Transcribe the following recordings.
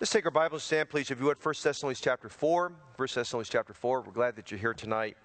Let's take our Bibles, stand, please, if you would. 1 Thessalonians chapter 4. 1 Thessalonians chapter 4. We're glad that you're here tonight.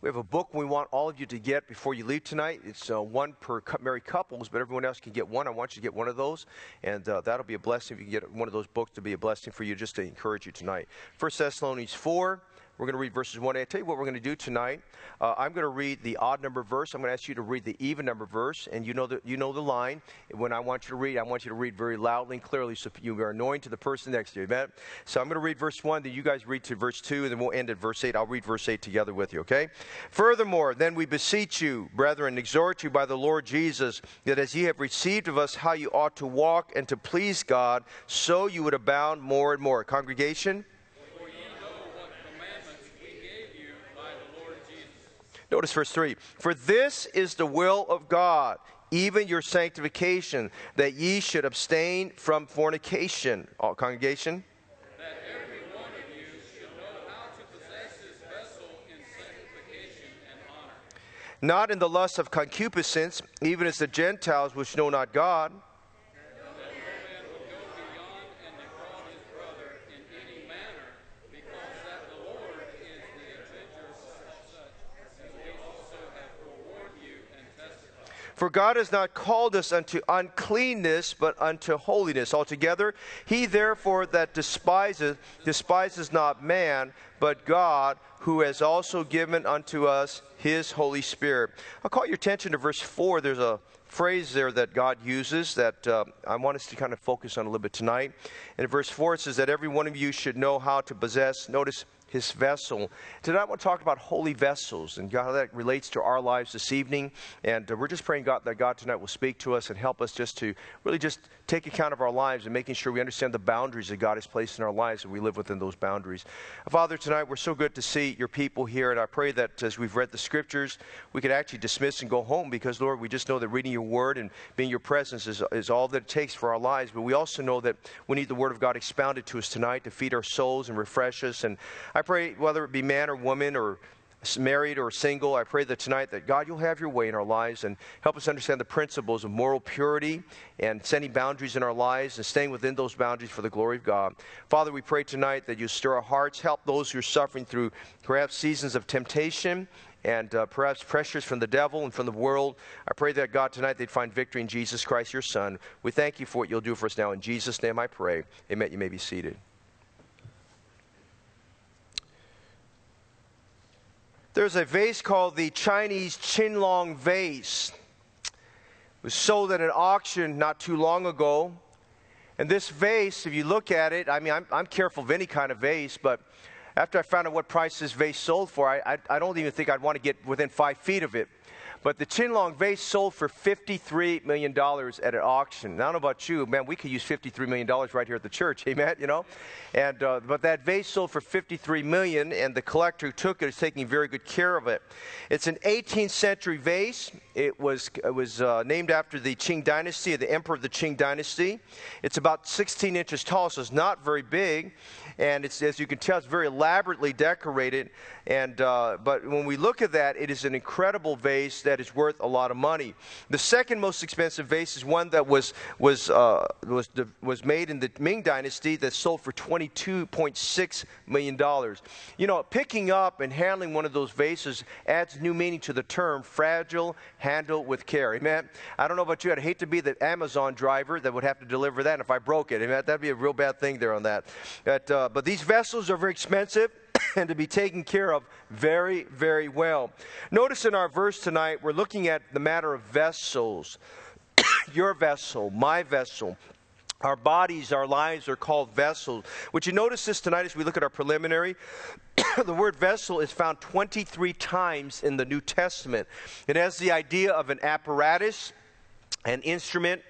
We have a book we want all of you to get before you leave tonight. It's uh, one per married couples, but everyone else can get one. I want you to get one of those, and uh, that'll be a blessing if you can get one of those books to be a blessing for you, just to encourage you tonight. 1 Thessalonians 4. We're going to read verses 1 I tell you what we're going to do tonight. Uh, I'm going to read the odd number verse. I'm going to ask you to read the even number verse. And you know the, you know the line. When I want you to read, I want you to read very loudly and clearly so you are annoying to the person next to you. Amen? So I'm going to read verse 1, then you guys read to verse 2, and then we'll end at verse 8. I'll read verse 8 together with you, okay? Furthermore, then we beseech you, brethren, exhort you by the Lord Jesus, that as ye have received of us how you ought to walk and to please God, so you would abound more and more. Congregation? Notice verse 3 For this is the will of God, even your sanctification, that ye should abstain from fornication. All congregation? That every one of you should know how to possess this vessel in sanctification and honor. Not in the lust of concupiscence, even as the Gentiles which know not God For God has not called us unto uncleanness, but unto holiness. Altogether, he therefore that despiseth, despises not man, but God, who has also given unto us his Holy Spirit. I'll call your attention to verse 4. There's a phrase there that God uses that uh, I want us to kind of focus on a little bit tonight. And in verse 4, it says that every one of you should know how to possess. Notice his vessel. Tonight I want to talk about holy vessels and how that relates to our lives this evening. And uh, we're just praying God that God tonight will speak to us and help us just to really just take account of our lives and making sure we understand the boundaries that God has placed in our lives and we live within those boundaries. Father, tonight we're so good to see your people here, and I pray that as we've read the scriptures, we could actually dismiss and go home because, Lord, we just know that reading your word and being your presence is, is all that it takes for our lives. But we also know that we need the word of God expounded to us tonight to feed our souls and refresh us. And pray, whether it be man or woman or married or single, I pray that tonight that God, you'll have your way in our lives and help us understand the principles of moral purity and setting boundaries in our lives and staying within those boundaries for the glory of God. Father, we pray tonight that you stir our hearts, help those who are suffering through perhaps seasons of temptation and uh, perhaps pressures from the devil and from the world. I pray that God tonight they'd find victory in Jesus Christ, your Son. We thank you for what you'll do for us now. In Jesus' name I pray. Amen. You may be seated. There's a vase called the Chinese Qianlong vase. It was sold at an auction not too long ago. And this vase, if you look at it, I mean, I'm, I'm careful of any kind of vase, but after I found out what price this vase sold for, I, I, I don't even think I'd want to get within five feet of it. But the Qianlong vase sold for $53 million at an auction. Now, I don't know about you, man, we could use $53 million right here at the church, amen, you know? And, uh, but that vase sold for 53 million, and the collector who took it is taking very good care of it. It's an 18th century vase. It was, it was uh, named after the Qing dynasty, the emperor of the Qing dynasty. It's about 16 inches tall, so it's not very big and it's as you can tell, it's very elaborately decorated. And uh, but when we look at that, it is an incredible vase that is worth a lot of money. The second most expensive vase is one that was was uh, was was made in the Ming Dynasty that sold for twenty two point six million dollars. You know, picking up and handling one of those vases adds new meaning to the term fragile, handle with care. Amen. I don't know about you, I'd hate to be the Amazon driver that would have to deliver that if I broke it. Amen. That'd be a real bad thing there on that. But, uh, Uh, but these vessels are very expensive and to be taken care of very, very well. Notice in our verse tonight, we're looking at the matter of vessels. Your vessel, my vessel. Our bodies, our lives are called vessels. Would you notice this tonight as we look at our preliminary? the word vessel is found 23 times in the New Testament. It has the idea of an apparatus, an instrument,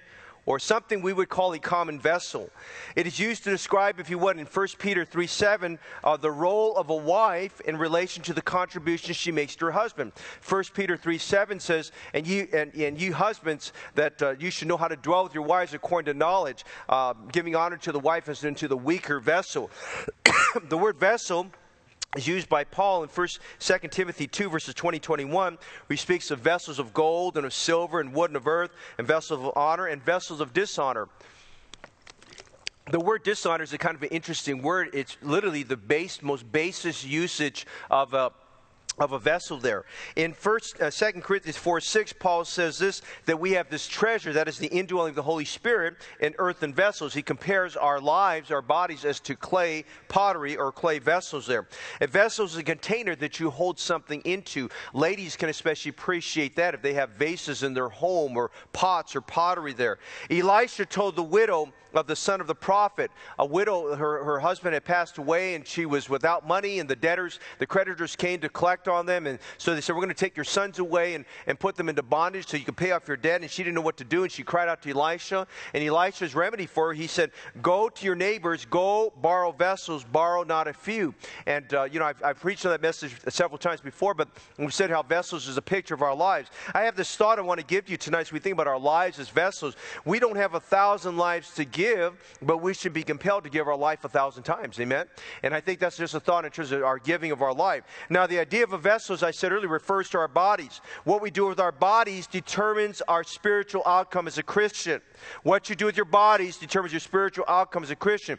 or something we would call a common vessel. It is used to describe, if you would, in 1 Peter 3 7, uh, the role of a wife in relation to the contribution she makes to her husband. 1 Peter 3 7 says, And you, and, and you husbands, that uh, you should know how to dwell with your wives according to knowledge, uh, giving honor to the wife as unto the weaker vessel. the word vessel is used by Paul in 1st, 2nd Timothy 2, verses 20, 21, where he speaks of vessels of gold and of silver and wood and of earth, and vessels of honor and vessels of dishonor. the word dishonor is a kind of an interesting word. It's literally the base, most basis usage of a of a vessel there. In first uh, 2 Corinthians 4 6, Paul says this that we have this treasure that is the indwelling of the Holy Spirit in earthen vessels. He compares our lives, our bodies, as to clay pottery or clay vessels there. A vessel is a container that you hold something into. Ladies can especially appreciate that if they have vases in their home or pots or pottery there. Elisha told the widow of the son of the prophet. A widow, her, her husband had passed away and she was without money, and the debtors, the creditors came to collect on them. And so they said, We're going to take your sons away and, and put them into bondage so you can pay off your debt. And she didn't know what to do. And she cried out to Elisha. And Elisha's remedy for her, he said, Go to your neighbors, go borrow vessels, borrow not a few. And, uh, you know, I've, I've, preached on that message several times before, but we've said how vessels is a picture of our lives. I have this thought I want to give to you tonight as we think about our lives as vessels. We don't have a thousand lives to give give, but we should be compelled to give our life a thousand times. Amen? And I think that's just a thought in terms of our giving of our life. Now, the idea of a vessel, as I said earlier, refers to our bodies. What we do with our bodies determines our spiritual outcome as a Christian. What you do with your bodies determines your spiritual outcome as a Christian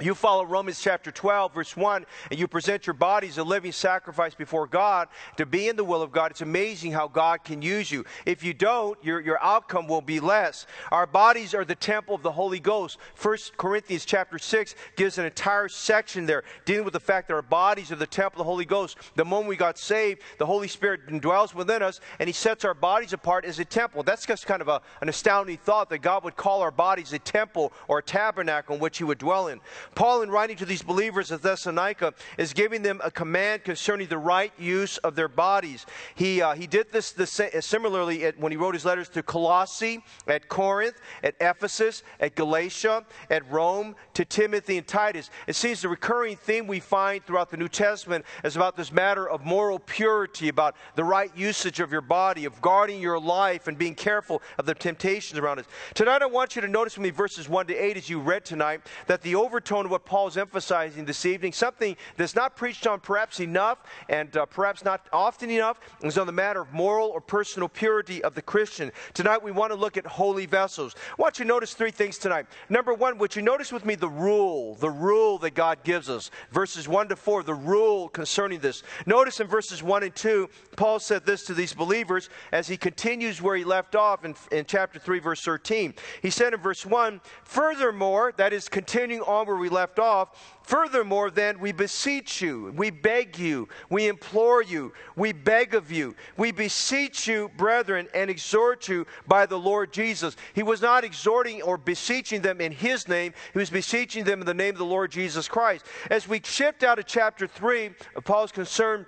you follow Romans chapter 12, verse 1, and you present your bodies a living sacrifice before God to be in the will of God, it's amazing how God can use you. If you don't, your, your outcome will be less. Our bodies are the temple of the Holy Ghost. 1 Corinthians chapter 6 gives an entire section there dealing with the fact that our bodies are the temple of the Holy Ghost. The moment we got saved, the Holy Spirit dwells within us, and He sets our bodies apart as a temple. That's just kind of a, an astounding thought that God would call our bodies a temple or a tabernacle in which He would dwell in. Paul, in writing to these believers at Thessalonica, is giving them a command concerning the right use of their bodies. He, uh, he did this, this similarly at, when he wrote his letters to Colossae, at Corinth, at Ephesus, at Galatia, at Rome, to Timothy and Titus. It seems the recurring theme we find throughout the New Testament is about this matter of moral purity, about the right usage of your body, of guarding your life, and being careful of the temptations around us. Tonight, I want you to notice with me verses 1 to 8 as you read tonight that the overtone of what Paul's emphasizing this evening, something that's not preached on perhaps enough and uh, perhaps not often enough, is on the matter of moral or personal purity of the Christian. Tonight, we want to look at holy vessels. I want you to notice three things tonight. Number one, would you notice with me the rule, the rule that God gives us? Verses 1 to 4, the rule concerning this. Notice in verses 1 and 2, Paul said this to these believers as he continues where he left off in, in chapter 3, verse 13. He said in verse 1, Furthermore, that is continuing on where we left off, Furthermore, then, we beseech you, we beg you, we implore you, we beg of you, we beseech you, brethren, and exhort you by the Lord Jesus. He was not exhorting or beseeching them in His name, He was beseeching them in the name of the Lord Jesus Christ. As we shift out of chapter 3, Paul's concerned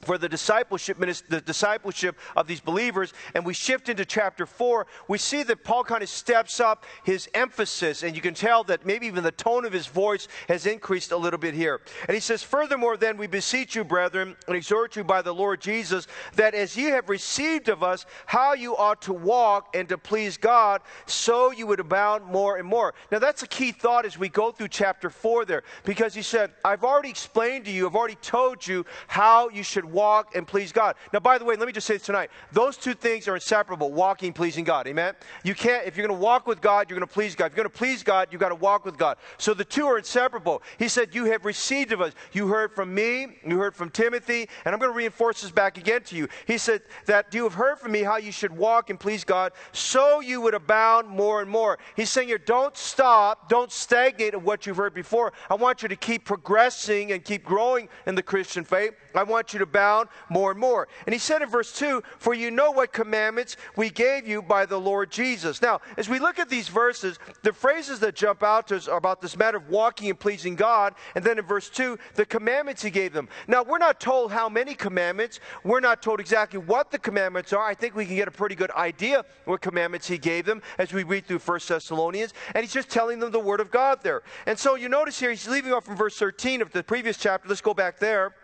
for the discipleship the discipleship of these believers and we shift into chapter 4 we see that paul kind of steps up his emphasis and you can tell that maybe even the tone of his voice has increased a little bit here. And he says furthermore then we beseech you brethren and exhort you by the lord jesus that as ye have received of us how you ought to walk and to please god so you would abound more and more. Now that's a key thought as we go through chapter 4 there because he said i've already explained to you i've already told you how you should walk and please God. Now, by the way, let me just say this tonight. Those two things are inseparable walking, pleasing God. Amen? You can't, if you're going to walk with God, you're going to please God. If you're going to please God, you've got to walk with God. So the two are inseparable. He said, You have received of us. You heard from me, you heard from Timothy, and I'm going to reinforce this back again to you. He said, That you have heard from me how you should walk and please God, so you would abound more and more. He's saying here, don't stop, don't stagnate at what you've heard before. I want you to keep progressing and keep growing in the Christian faith. I want you to abound more and more. And he said in verse 2 For you know what commandments we gave you by the Lord Jesus. Now, as we look at these verses, the phrases that jump out to us are about this matter of walking and pleasing God. And then in verse 2, the commandments he gave them. Now, we're not told how many commandments, we're not told exactly what the commandments are. I think we can get a pretty good idea what commandments he gave them as we read through 1 Thessalonians. And he's just telling them the word of God there. And so you notice here, he's leaving off from verse 13 of the previous chapter. Let's go back there.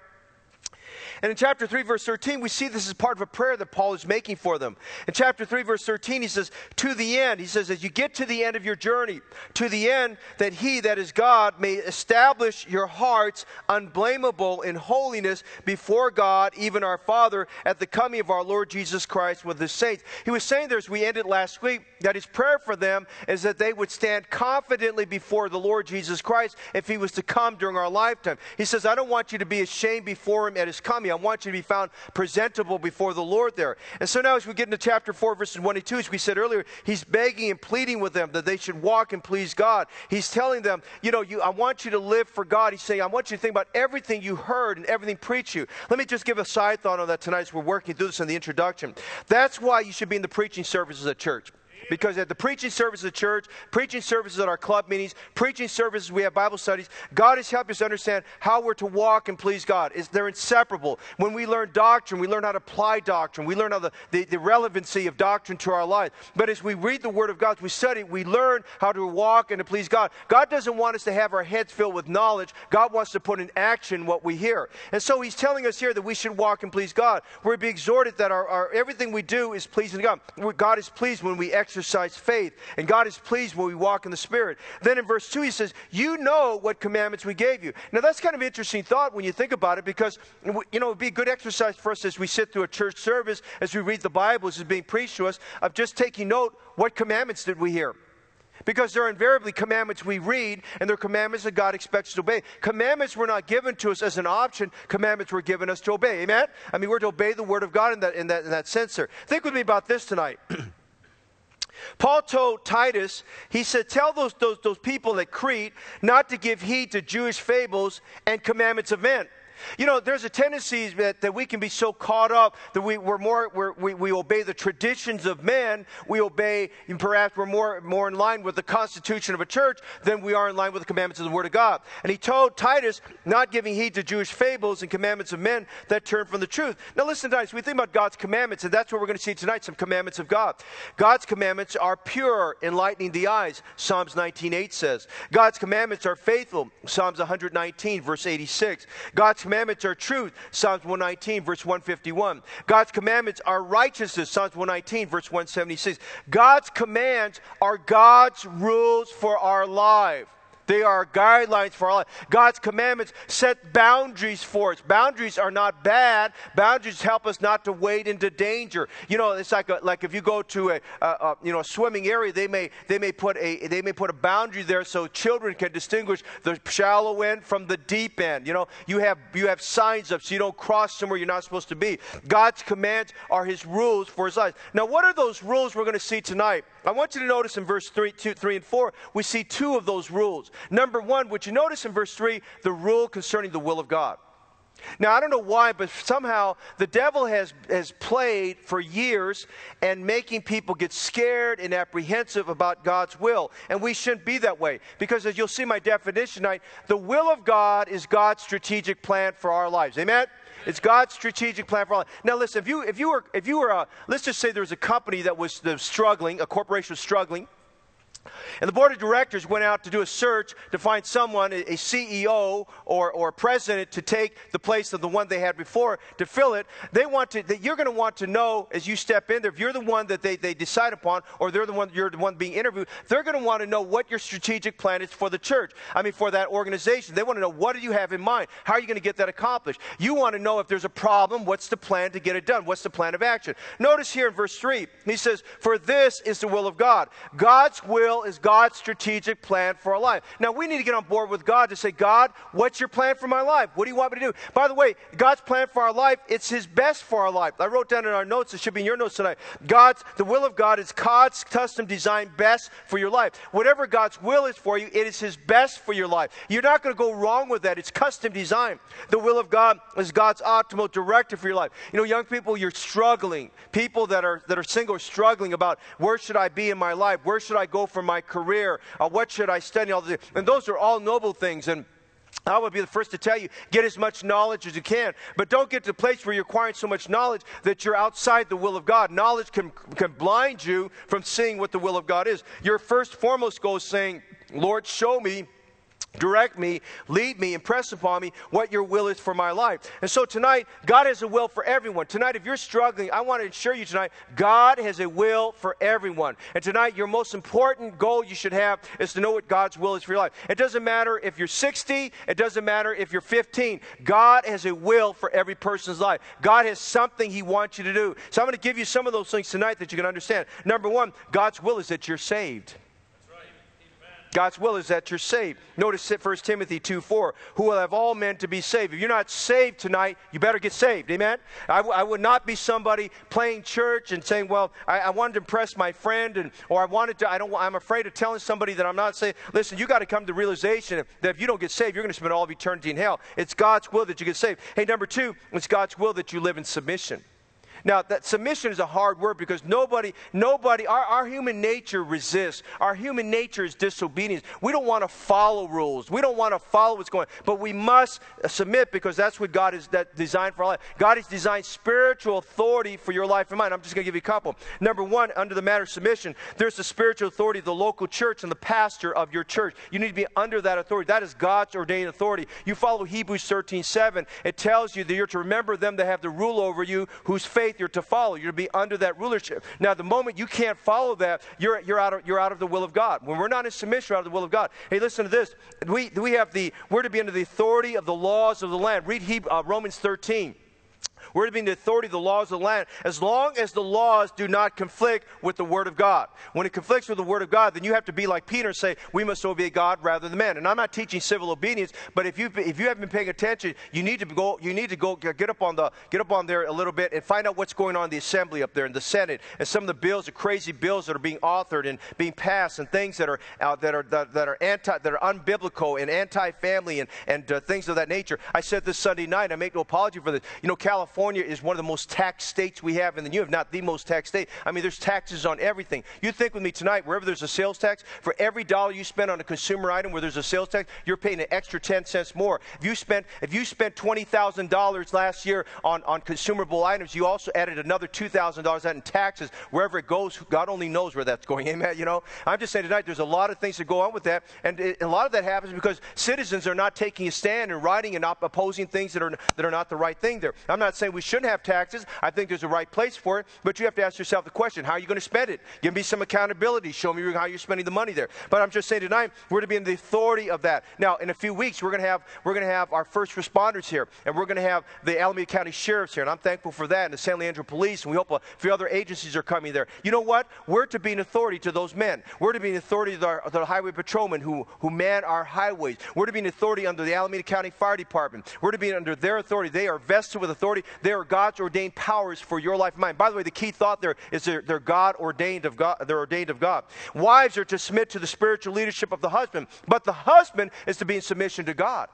And in chapter 3, verse 13, we see this is part of a prayer that Paul is making for them. In chapter 3, verse 13, he says, To the end, he says, as you get to the end of your journey, to the end that he, that is God, may establish your hearts unblameable in holiness before God, even our Father, at the coming of our Lord Jesus Christ with the saints. He was saying there as we ended last week that his prayer for them is that they would stand confidently before the Lord Jesus Christ if he was to come during our lifetime. He says, I don't want you to be ashamed before him at his coming. I want you to be found presentable before the Lord there. And so now, as we get into chapter 4, verses 1 and 2, as we said earlier, he's begging and pleading with them that they should walk and please God. He's telling them, you know, you, I want you to live for God. He's saying, I want you to think about everything you heard and everything preached you. Let me just give a side thought on that tonight as we're working through this in the introduction. That's why you should be in the preaching services at church. Because at the preaching services at church, preaching services at our club meetings, preaching services, we have Bible studies, God has helped us understand how we're to walk and please God. They're inseparable. When we learn doctrine, we learn how to apply doctrine. We learn how the, the, the relevancy of doctrine to our lives. But as we read the Word of God, we study, we learn how to walk and to please God. God doesn't want us to have our heads filled with knowledge. God wants to put in action what we hear. And so He's telling us here that we should walk and please God. We're be exhorted that our, our everything we do is pleasing to God. God is pleased when we exercise exercise faith. And God is pleased when we walk in the Spirit. Then in verse 2, he says, You know what commandments we gave you. Now, that's kind of an interesting thought when you think about it because, you know, it would be a good exercise for us as we sit through a church service, as we read the Bible, as it's being preached to us, of just taking note what commandments did we hear? Because there are invariably commandments we read, and they're commandments that God expects us to obey. Commandments were not given to us as an option, commandments were given us to obey. Amen? I mean, we're to obey the Word of God in that, in that, in that sense, sir. Think with me about this tonight. Paul told Titus, he said, Tell those, those, those people at Crete not to give heed to Jewish fables and commandments of men. You know, there's a tendency that, that we can be so caught up that we, we're more, we're, we, we obey the traditions of men. We obey, perhaps we're more, more in line with the constitution of a church than we are in line with the commandments of the Word of God. And he told Titus, not giving heed to Jewish fables and commandments of men that turn from the truth. Now listen, Titus, we think about God's commandments, and that's what we're going to see tonight, some commandments of God. God's commandments are pure, enlightening the eyes, Psalms 19.8 says. God's commandments are faithful, Psalms 119, verse 86. God's commandments are truth, Psalms 119, verse 151. God's commandments are righteousness, Psalms 119, verse 176. God's commands are God's rules for our life. They are guidelines for our life. God's commandments set boundaries for us. Boundaries are not bad. Boundaries help us not to wade into danger. You know, it's like a, like if you go to a, a, a, you know swimming area, they may they may put a they may put a boundary there so children can distinguish the shallow end from the deep end. You know, you have you have signs up so you don't cross somewhere you're not supposed to be. God's commands are His rules for His life. Now, what are those rules we're going to see tonight? I want you to notice in verse 3, 2, 3 and 4, we see two of those rules. Number one, would you notice in verse 3 the rule concerning the will of God? Now, I don't know why, but somehow the devil has, has played for years and making people get scared and apprehensive about God's will. And we shouldn't be that way. Because as you'll see my definition tonight, the will of God is God's strategic plan for our lives. Amen? It's God's strategic plan for all. Now, listen, if you, if you were, if you were a, let's just say there was a company that was, that was struggling, a corporation was struggling, and the board of directors went out to do a search to find someone, a CEO or, or president, to take the place of the one they had before to fill it. They want to, that you're going to want to know as you step in there, if you're the one that they, they decide upon, or they're the one, you're the one being interviewed, they're going to want to know what your strategic plan is for the church. I mean, for that organization. They want to know what do you have in mind? How are you going to get that accomplished? You want to know if there's a problem, what's the plan to get it done? What's the plan of action? Notice here in verse 3, he says, For this is the will of God. God's will is God's strategic plan for our life. Now, we need to get on board with God to say, God, what's your plan for my life? What do you want me to do? By the way, God's plan for our life, it's His best for our life. I wrote down in our notes, it should be in your notes tonight. God's, the will of God is God's custom design best for your life. Whatever God's will is for you, it is His best for your life. You're not going to go wrong with that. It's custom design. The will of God is God's optimal directive for your life. You know, young people, you're struggling. People that are, that are single are struggling about where should I be in my life? Where should I go for my career? Uh, what should I study? All the, and those are all noble things. And I would be the first to tell you, get as much knowledge as you can. But don't get to the place where you're acquiring so much knowledge that you're outside the will of God. Knowledge can, can blind you from seeing what the will of God is. Your first foremost goal is saying, Lord, show me direct me, lead me, impress upon me what your will is for my life. And so tonight, God has a will for everyone. Tonight, if you're struggling, I want to assure you tonight, God has a will for everyone. And tonight, your most important goal you should have is to know what God's will is for your life. It doesn't matter if you're 60, it doesn't matter if you're 15. God has a will for every person's life. God has something He wants you to do. So I'm going to give you some of those things tonight that you can understand. Number one, God's will is that you're saved. God's will is that you're saved. Notice it, 1 Timothy 2 4, who will have all men to be saved. If you're not saved tonight, you better get saved. Amen? I, w- I would not be somebody playing church and saying, well, I, I, wanted to impress my friend, and, or I wanted to, I don't, I'm afraid of telling somebody that I'm not saved. Listen, you got to come to the realization that if you don't get saved, you're going to spend all of eternity in hell. It's God's will that you get saved. Hey, number two, it's God's will that you live in submission. Now, that submission is a hard word because nobody, nobody, our, our human nature resists. Our human nature is disobedience. We don't want to follow rules. We don't want to follow what's going on. But we must submit because that's what God has that designed for our life. God has designed spiritual authority for your life and mine. I'm just going to give you a couple. Number one, under the matter of submission, there's the spiritual authority of the local church and the pastor of your church. You need to be under that authority. That is God's ordained authority. You follow Hebrews 13 7. It tells you that you're to remember them that have the rule over you, whose faith faith you're to follow. You're to be under that rulership. Now, the moment you can't follow that, you're, you're, out, of, you're out of the will of God. When we're not in submission, out of the will of God. Hey, listen to this. We, we have the, we're to be under the authority of the laws of the land. Read Hebrew, uh, Romans 13. We're to be in the authority of the laws of the land as long as the laws do not conflict with the Word of God. When it conflicts with the Word of God, then you have to be like Peter and say, we must obey God rather than man. And I'm not teaching civil obedience, but if you if you haven't been paying attention, you need to go you need to go get up on the get up on there a little bit and find out what's going on in the assembly up there in the Senate and some of the bills, the crazy bills that are being authored and being passed and things that are uh, that are that, that, are anti that are unbiblical and anti-family and and uh, things of that nature. I said this Sunday night. I make no apology for this. You know, California California is one of the most taxed states we have, and then you have not the most taxed state. I mean, there's taxes on everything. You think with me tonight, wherever there's a sales tax, for every dollar you spend on a consumer item where there's a sales tax, you're paying an extra 10 cents more. If you spent, if you spent $20,000 last year on, on consumable items, you also added another $2,000 in taxes. Wherever it goes, God only knows where that's going. Amen. You know, I'm just saying tonight, there's a lot of things that go on with that, and it, a lot of that happens because citizens are not taking a stand and writing and opposing things that are that are not the right thing. There, I'm not saying we shouldn't have taxes. I think there's a right place for it. But you have to ask yourself the question how are you going to spend it? Give me some accountability. Show me how you're spending the money there. But I'm just saying tonight, we're to be in the authority of that. Now, in a few weeks, we're going to have, we're going to have our first responders here, and we're going to have the Alameda County Sheriffs here. And I'm thankful for that, and the San Leandro Police, and we hope a few other agencies are coming there. You know what? We're to be an authority to those men. We're to be an authority to, our, the highway patrolmen who, who man our highways. We're to be an authority under the Alameda County Fire Department. We're to be under their authority. They are vested with authority. They are God's ordained powers for your life and mine. By the way, the key thought there is they're, they're God ordained of God. They're ordained of God. Wives are to submit to the spiritual leadership of the husband, but the husband is to be in submission to God.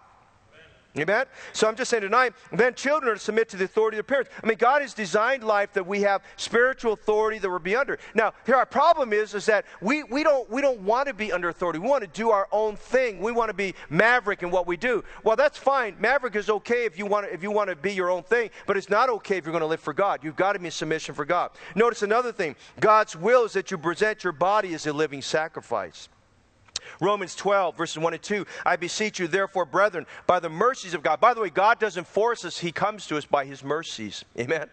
Amen? So I'm just saying tonight, then children are to submit to the authority of their parents. I mean, God has designed life that we have spiritual authority that we're be under. Now, here our problem is, is that we, we don't we don't want to be under authority. We want to do our own thing. We want to be maverick in what we do. Well, that's fine. Maverick is okay if you want to, if you want to be your own thing, but it's not okay if you're going to live for God. You've got to be in submission for God. Notice another thing. God's will is that you present your body as a living sacrifice. Romans 12, verses 1 and 2. I beseech you, therefore, brethren, by the mercies of God. By the way, God doesn't force us, He comes to us by His mercies. Amen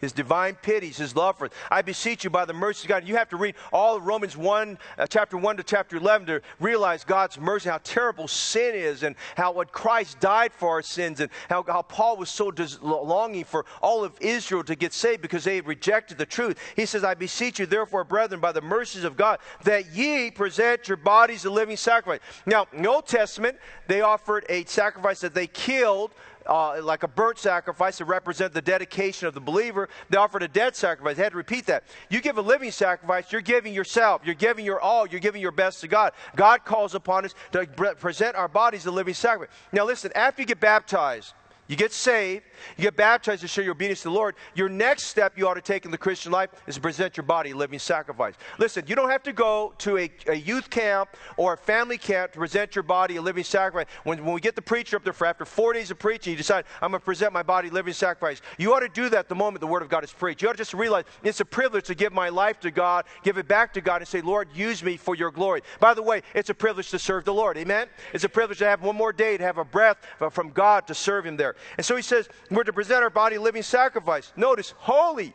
his divine pities, his love for us. I beseech you by the mercy of God. You have to read all of Romans 1, uh, chapter 1 to chapter 11 to realize God's mercy, how terrible sin is, and how what Christ died for our sins, and how, how Paul was so longing for all of Israel to get saved because they had rejected the truth. He says, I beseech you, therefore, brethren, by the mercies of God, that ye present your bodies a living sacrifice. Now, in the Old Testament, they offered a sacrifice that they killed uh, like a burnt sacrifice to represent the dedication of the believer. They offered a dead sacrifice. They had to repeat that. You give a living sacrifice, you're giving yourself, you're giving your all, you're giving your best to God. God calls upon us to present our bodies a living sacrifice. Now, listen, after you get baptized, You get saved, you get baptized to show your obedience to the Lord. Your next step you ought to take in the Christian life is to present your body a living sacrifice. Listen, you don't have to go to a, a youth camp or a family camp to present your body a living sacrifice. When, when we get the preacher up there for after four days of preaching, you decide, I'm going to present my body a living sacrifice. You ought to do that the moment the Word of God is preached. You ought to just realize it's a privilege to give my life to God, give it back to God, and say, Lord, use me for your glory. By the way, it's a privilege to serve the Lord. Amen? It's a privilege to have one more day to have a breath from God to serve Him there. And so he says, we're to present our body living sacrifice. Notice, holy.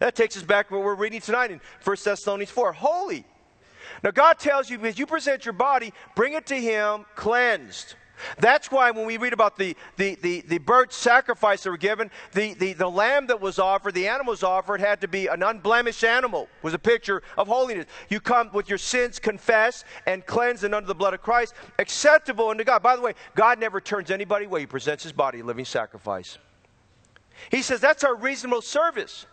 That takes us back to what we're reading tonight in 1 Thessalonians 4. Holy. Now, God tells you, as you present your body, bring it to Him cleansed. That's why when we read about the, the, the, the burnt sacrifice that were given, the, the, the lamb that was offered, the animal was offered, had to be an unblemished animal, was a picture of holiness. You come with your sins confessed and cleansed and under the blood of Christ, acceptable unto God. By the way, God never turns anybody away. He presents his body a living sacrifice. He says that's our reasonable service.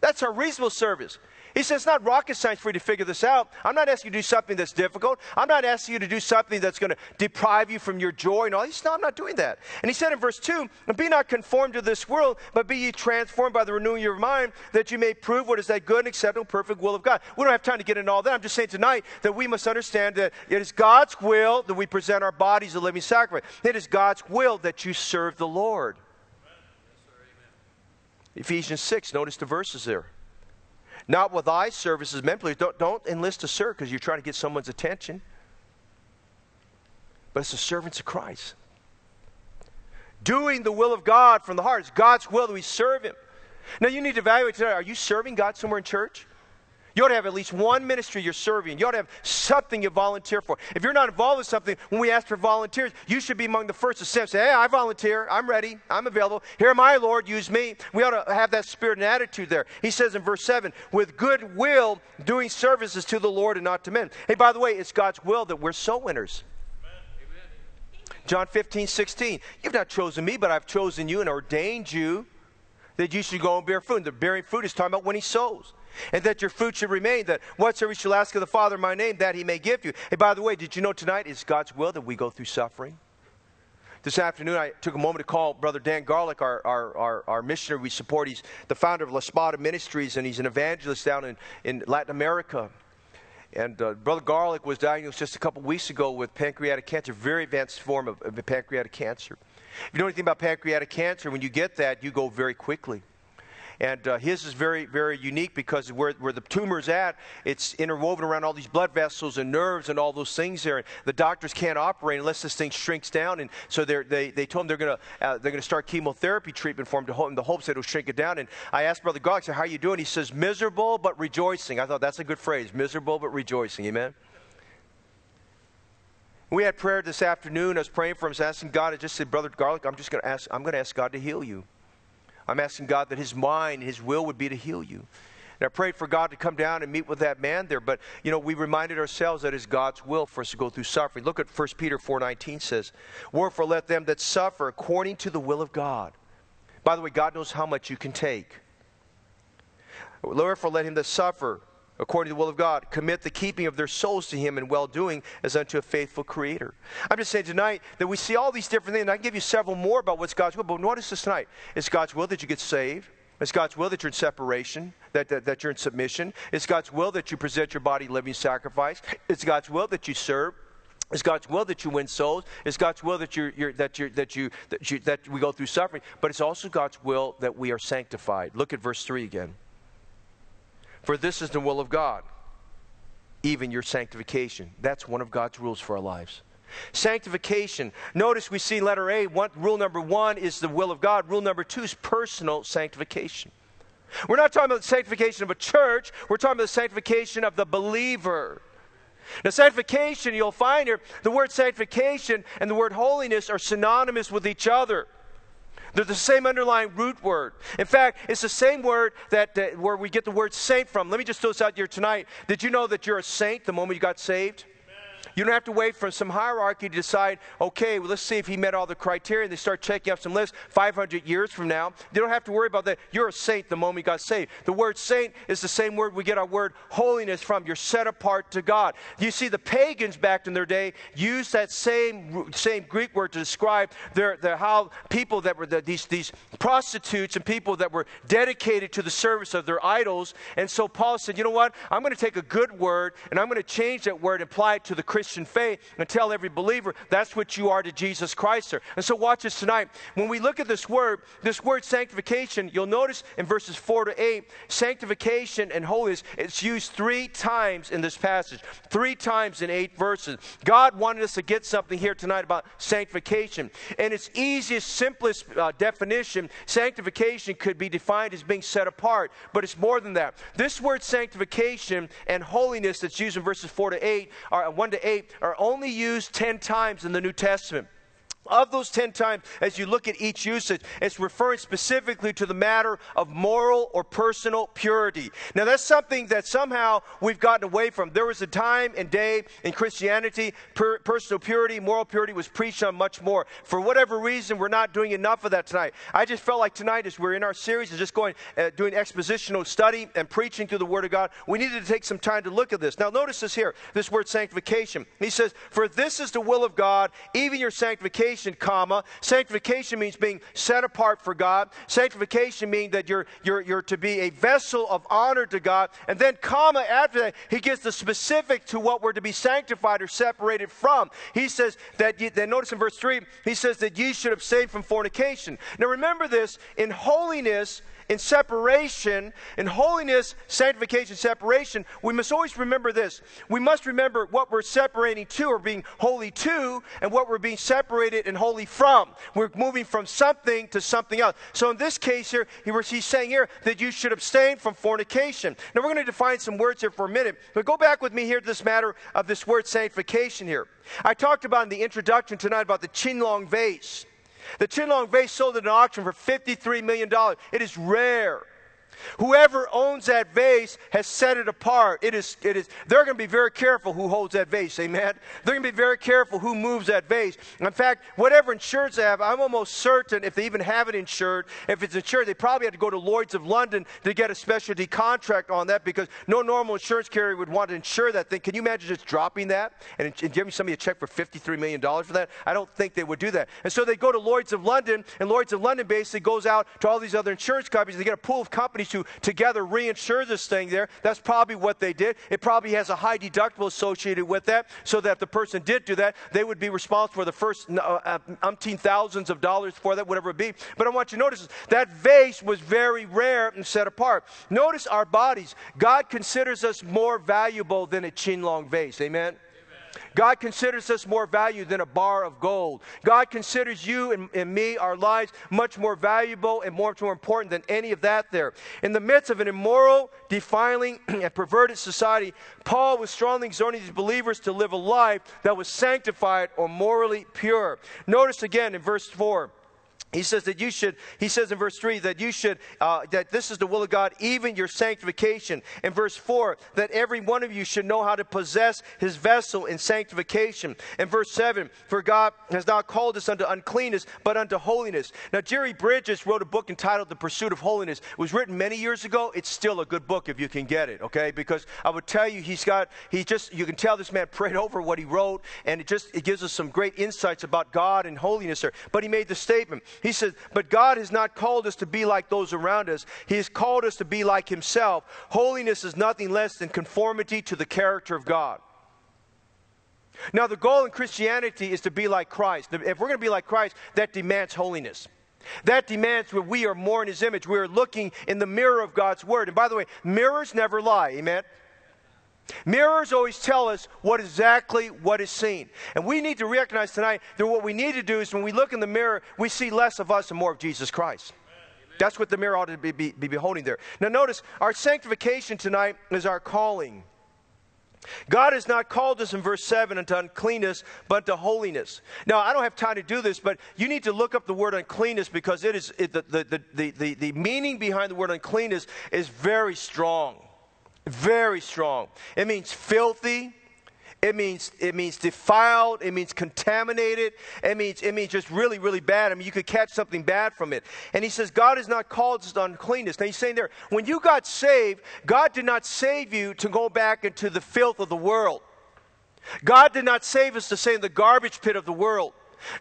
That's our reasonable service. He says it's not rocket science for you to figure this out. I'm not asking you to do something that's difficult. I'm not asking you to do something that's going to deprive you from your joy and all. He said, no, I'm not doing that. And he said in verse 2, and be not conformed to this world, but be ye transformed by the renewing of your mind, that you may prove what is that good and acceptable perfect will of God. We don't have time to get into all that. I'm just saying tonight that we must understand that it is God's will that we present our bodies a living sacrifice. It is God's will that you serve the Lord. Ephesians 6, notice the verses there. Not with eye services men, please. Don't, don't enlist to serve because you're trying to get someone's attention. But it's the servants of Christ. Doing the will of God from the heart. It's God's will that we serve Him. Now you need to evaluate today. Are you serving God somewhere in church? You ought to have at least one ministry you're serving. You ought to have something you volunteer for. If you're not involved with something, when we ask for volunteers, you should be among the first to say, Hey, I volunteer. I'm ready. I'm available. Here am I, Lord. Use me. We ought to have that spirit and attitude there. He says in verse 7, with good will, doing services to the Lord and not to men. Hey, by the way, it's God's will that we're soul winners. John 15, 16. You've not chosen me, but I've chosen you and ordained you that you should go and bear fruit. And the bearing fruit is talking about when he sows and that your fruit should remain, that whatsoever you shall ask of the Father in my name, that he may give you. Hey, by the way, did you know tonight it's God's will that we go through suffering? This afternoon, I took a moment to call Brother Dan Garlick, our, our, our, our missionary we support. He's the founder of La Spada Ministries, and he's an evangelist down in, in Latin America. And uh, Brother Garlick was diagnosed just a couple weeks ago with pancreatic cancer, very advanced form of, of pancreatic cancer. If you know anything about pancreatic cancer, when you get that, you go very quickly. And uh, his is very, very unique because where, where the is at, it's interwoven around all these blood vessels and nerves and all those things there. And the doctors can't operate unless this thing shrinks down. And so they they told him they're going to uh, they're to start chemotherapy treatment for him to hope, in the hopes that it'll shrink it down. And I asked Brother Gog, I said, "How are you doing?" He says, "Miserable but rejoicing." I thought that's a good phrase, miserable but rejoicing. Amen. We had prayer this afternoon. I was praying for him, I was asking God. I just said, Brother Garlick, I'm just going to ask. I'm going to ask God to heal you. I'm asking God that His mind, His will would be to heal you. And I prayed for God to come down and meet with that man there. But, you know, we reminded ourselves that it's God's will for us to go through suffering. Look at 1 Peter 4.19 says, Wherefore let them that suffer according to the will of God. By the way, God knows how much you can take. Wherefore let him that suffer according to the will of God, commit the keeping of their souls to Him in well doing as unto a faithful Creator. I'm just saying tonight that we see all these different things, I can give you several more about what's God's will, but notice this tonight. It's God's will that you get saved. It's God's will that you're in separation, that, that, that you're in submission. It's God's will that you present your body living sacrifice. It's God's will that you serve. It's God's will that you win souls. It's God's will that, you're, you're, that, you're, that, you, that, you, that we go through suffering. But it's also God's will that we are sanctified. Look at verse 3 again. For this is the will of God, even your sanctification. That's one of God's rules for our lives. Sanctification. Notice we see letter A. One, rule number one is the will of God. Rule number two is personal sanctification. We're not talking about the sanctification of a church, we're talking about the sanctification of the believer. Now, sanctification, you'll find here, the word sanctification and the word holiness are synonymous with each other. They're the same underlying root word. In fact, it's the same word that, that, where we get the word saint from. Let me just throw this out here tonight. Did you know that you're a saint the moment you got saved? You don't have to wait for some hierarchy to decide, okay, well, let's see if he met all the criteria. And they start checking up some lists 500 years from now. They don't have to worry about that. You're a saint the moment you got saved. The word saint is the same word we get our word holiness from. You're set apart to God. You see, the pagans back in their day used that same, same Greek word to describe their, their how people that were the, these, these prostitutes and people that were dedicated to the service of their idols. And so Paul said, you know what? I'm going to take a good word and I'm going to change that word and apply it to the Christian faith and tell every believer that's what you are to Jesus Christ. Sir. And so watch this tonight. When we look at this word, this word sanctification, you'll notice in verses 4 to 8, sanctification and holiness, it's used three times in this passage, three times in eight verses. God wanted us to get something here tonight about sanctification. And its easiest, simplest uh, definition, sanctification could be defined as being set apart, but it's more than that. This word sanctification and holiness that's used in verses 4 to 8, or 1 to 8, are only used 10 times in the New Testament. Of those 10 times, as you look at each usage, it's referring specifically to the matter of moral or personal purity. Now, that's something that somehow we've gotten away from. There was a time and day in Christianity, per, personal purity, moral purity was preached on much more. For whatever reason, we're not doing enough of that tonight. I just felt like tonight, as we're in our series and just going, uh, doing expositional study and preaching through the Word of God, we needed to take some time to look at this. Now, notice this here, this word sanctification. He says, For this is the will of God, even your sanctification sanctification, comma. Sanctification means being set apart for God. Sanctification means that you're, you're, you're to be a vessel of honor to God. And then, comma, after that, he gives the specific to what we're to be sanctified or separated from. He says that, you, then notice in verse 3, he says that ye should abstain from fornication. Now remember this, in holiness, in separation, in holiness, sanctification, separation, we must always remember this. We must remember what we're separating to or being holy to and what we're being separated and holy from. We're moving from something to something else. So in this case here, he's saying here that you should abstain from fornication. Now we're going to define some words here for a minute, but go back with me here to this matter of this word sanctification here. I talked about in the introduction tonight about the Qianlong vase. The Qianlong vase sold at an auction for $53 million. It is rare. Whoever owns that vase has set it apart. It is, it is, they're going to be very careful who holds that vase, amen? They're going to be very careful who moves that vase. In fact, whatever insurance they have, I'm almost certain if they even have it insured, if it's insured, they probably have to go to Lloyd's of London to get a specialty contract on that because no normal insurance carrier would want to insure that thing. Can you imagine just dropping that and, and giving somebody a check for $53 million for that? I don't think they would do that. And so they go to Lloyd's of London, and Lloyd's of London basically goes out to all these other insurance companies. They get a pool of companies to together reinsure this thing there. That's probably what they did. It probably has a high deductible associated with that, so that if the person did do that, they would be responsible for the first uh, uh, umpteen thousands of dollars for that, whatever it be. But I want you to notice that vase was very rare and set apart. Notice our bodies. God considers us more valuable than a Qianlong vase. Amen. God considers us more valuable than a bar of gold. God considers you and, and, me, our lives, much more valuable and much more important than any of that there. In the midst of an immoral, defiling, and perverted society, Paul was strongly exhorting these believers to live a life that was sanctified or morally pure. Notice again in verse 4 he says that you should he says in verse 3 that you should uh, that this is the will of god even your sanctification. In verse 4 that every one of you should know how to possess his vessel in sanctification. In verse 7 for god has not called us unto uncleanness but unto holiness. Now jerry bridges wrote a book entitled the pursuit of holiness. It was written many years ago. It's still a good book if you can get it okay? Because i would tell you he's got he just you can tell this man prayed over what he wrote and it just it gives us some great insights about god and holiness there. But he made the statement he says, But God has not called us to be like those around us. He has called us to be like Himself. Holiness is nothing less than conformity to the character of God. Now, the goal in Christianity is to be like Christ. If we're going to be like Christ, that demands holiness. That demands that we are more in His image. We are looking in the mirror of God's Word. And by the way, mirrors never lie. Amen? Mirrors always tell us what exactly what is seen. And we need to recognize tonight that what we need to do is when we look in the mirror, we see less of us and more of Jesus Christ. That's what the mirror ought to be, be, be beholding there. Now, notice our sanctification tonight is our calling. God has not called us in verse 7 unto uncleanness, but to holiness. Now, I don't have time to do this, but you need to look up the word uncleanness because it is it, the, the, the, the, the meaning behind the word uncleanness is very strong. Very strong. It means filthy. It means it means defiled. It means contaminated. It means it means just really really bad. I mean, you could catch something bad from it. And he says God has not called us to uncleanness. Now he's saying there, when you got saved, God did not save you to go back into the filth of the world. God did not save us to stay in the garbage pit of the world.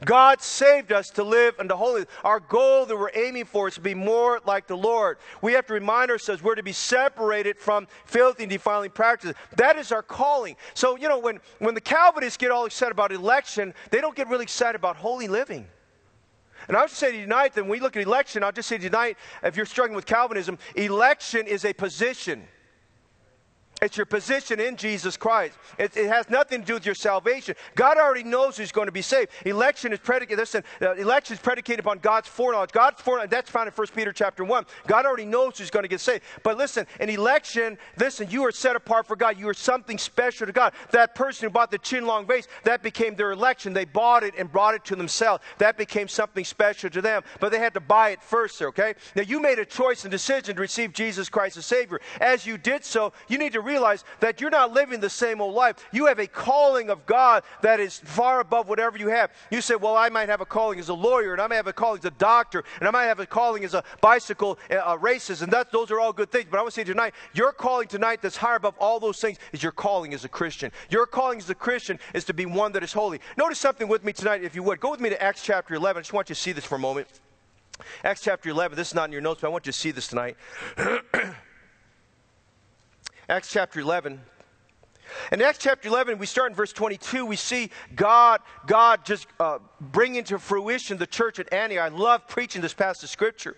God saved us to live unto holiness. Our goal that we're aiming for is to be more like the Lord. We have to remind ourselves we're to be separated from filthy and defiling practices. That is our calling. So, you know, when, when the Calvinists get all excited about election, they don't get really excited about holy living. And I'll just say tonight that when we look at election, I'll just say tonight, if you're struggling with Calvinism, election is a position. It's your position in Jesus Christ. It, it, has nothing to do with your salvation. God already knows who's going to be saved. Election is predicated. Listen, uh, election is predicated upon God's foreknowledge. God's foreknowledge. That's found in 1 Peter chapter one. God already knows who's going to get saved. But listen, in election, listen, you are set apart for God. You are something special to God. That person who bought the Qianlong vase, that became their election. They bought it and brought it to themselves. That became something special to them. But they had to buy it first. Okay. Now you made a choice and decision to receive Jesus Christ as Savior. As you did so, you need to realize that you're not living the same old life. You have a calling of God that is far above whatever you have. You say, Well, I might have a calling as a lawyer, and I might have a calling as a doctor, and I might have a calling as a bicycle uh, races, and that, those are all good things. But I want to say tonight, your calling tonight that's higher above all those things is your calling as a Christian. Your calling as a Christian is to be one that is holy. Notice something with me tonight, if you would. Go with me to Acts chapter 11. I just want you to see this for a moment. Acts chapter 11. This is not in your notes, but I want you to see this tonight. Acts chapter 11. In Acts chapter 11, we start in verse 22. We see God, God just uh, bring into fruition the church at Antioch. I love preaching this passage of scripture.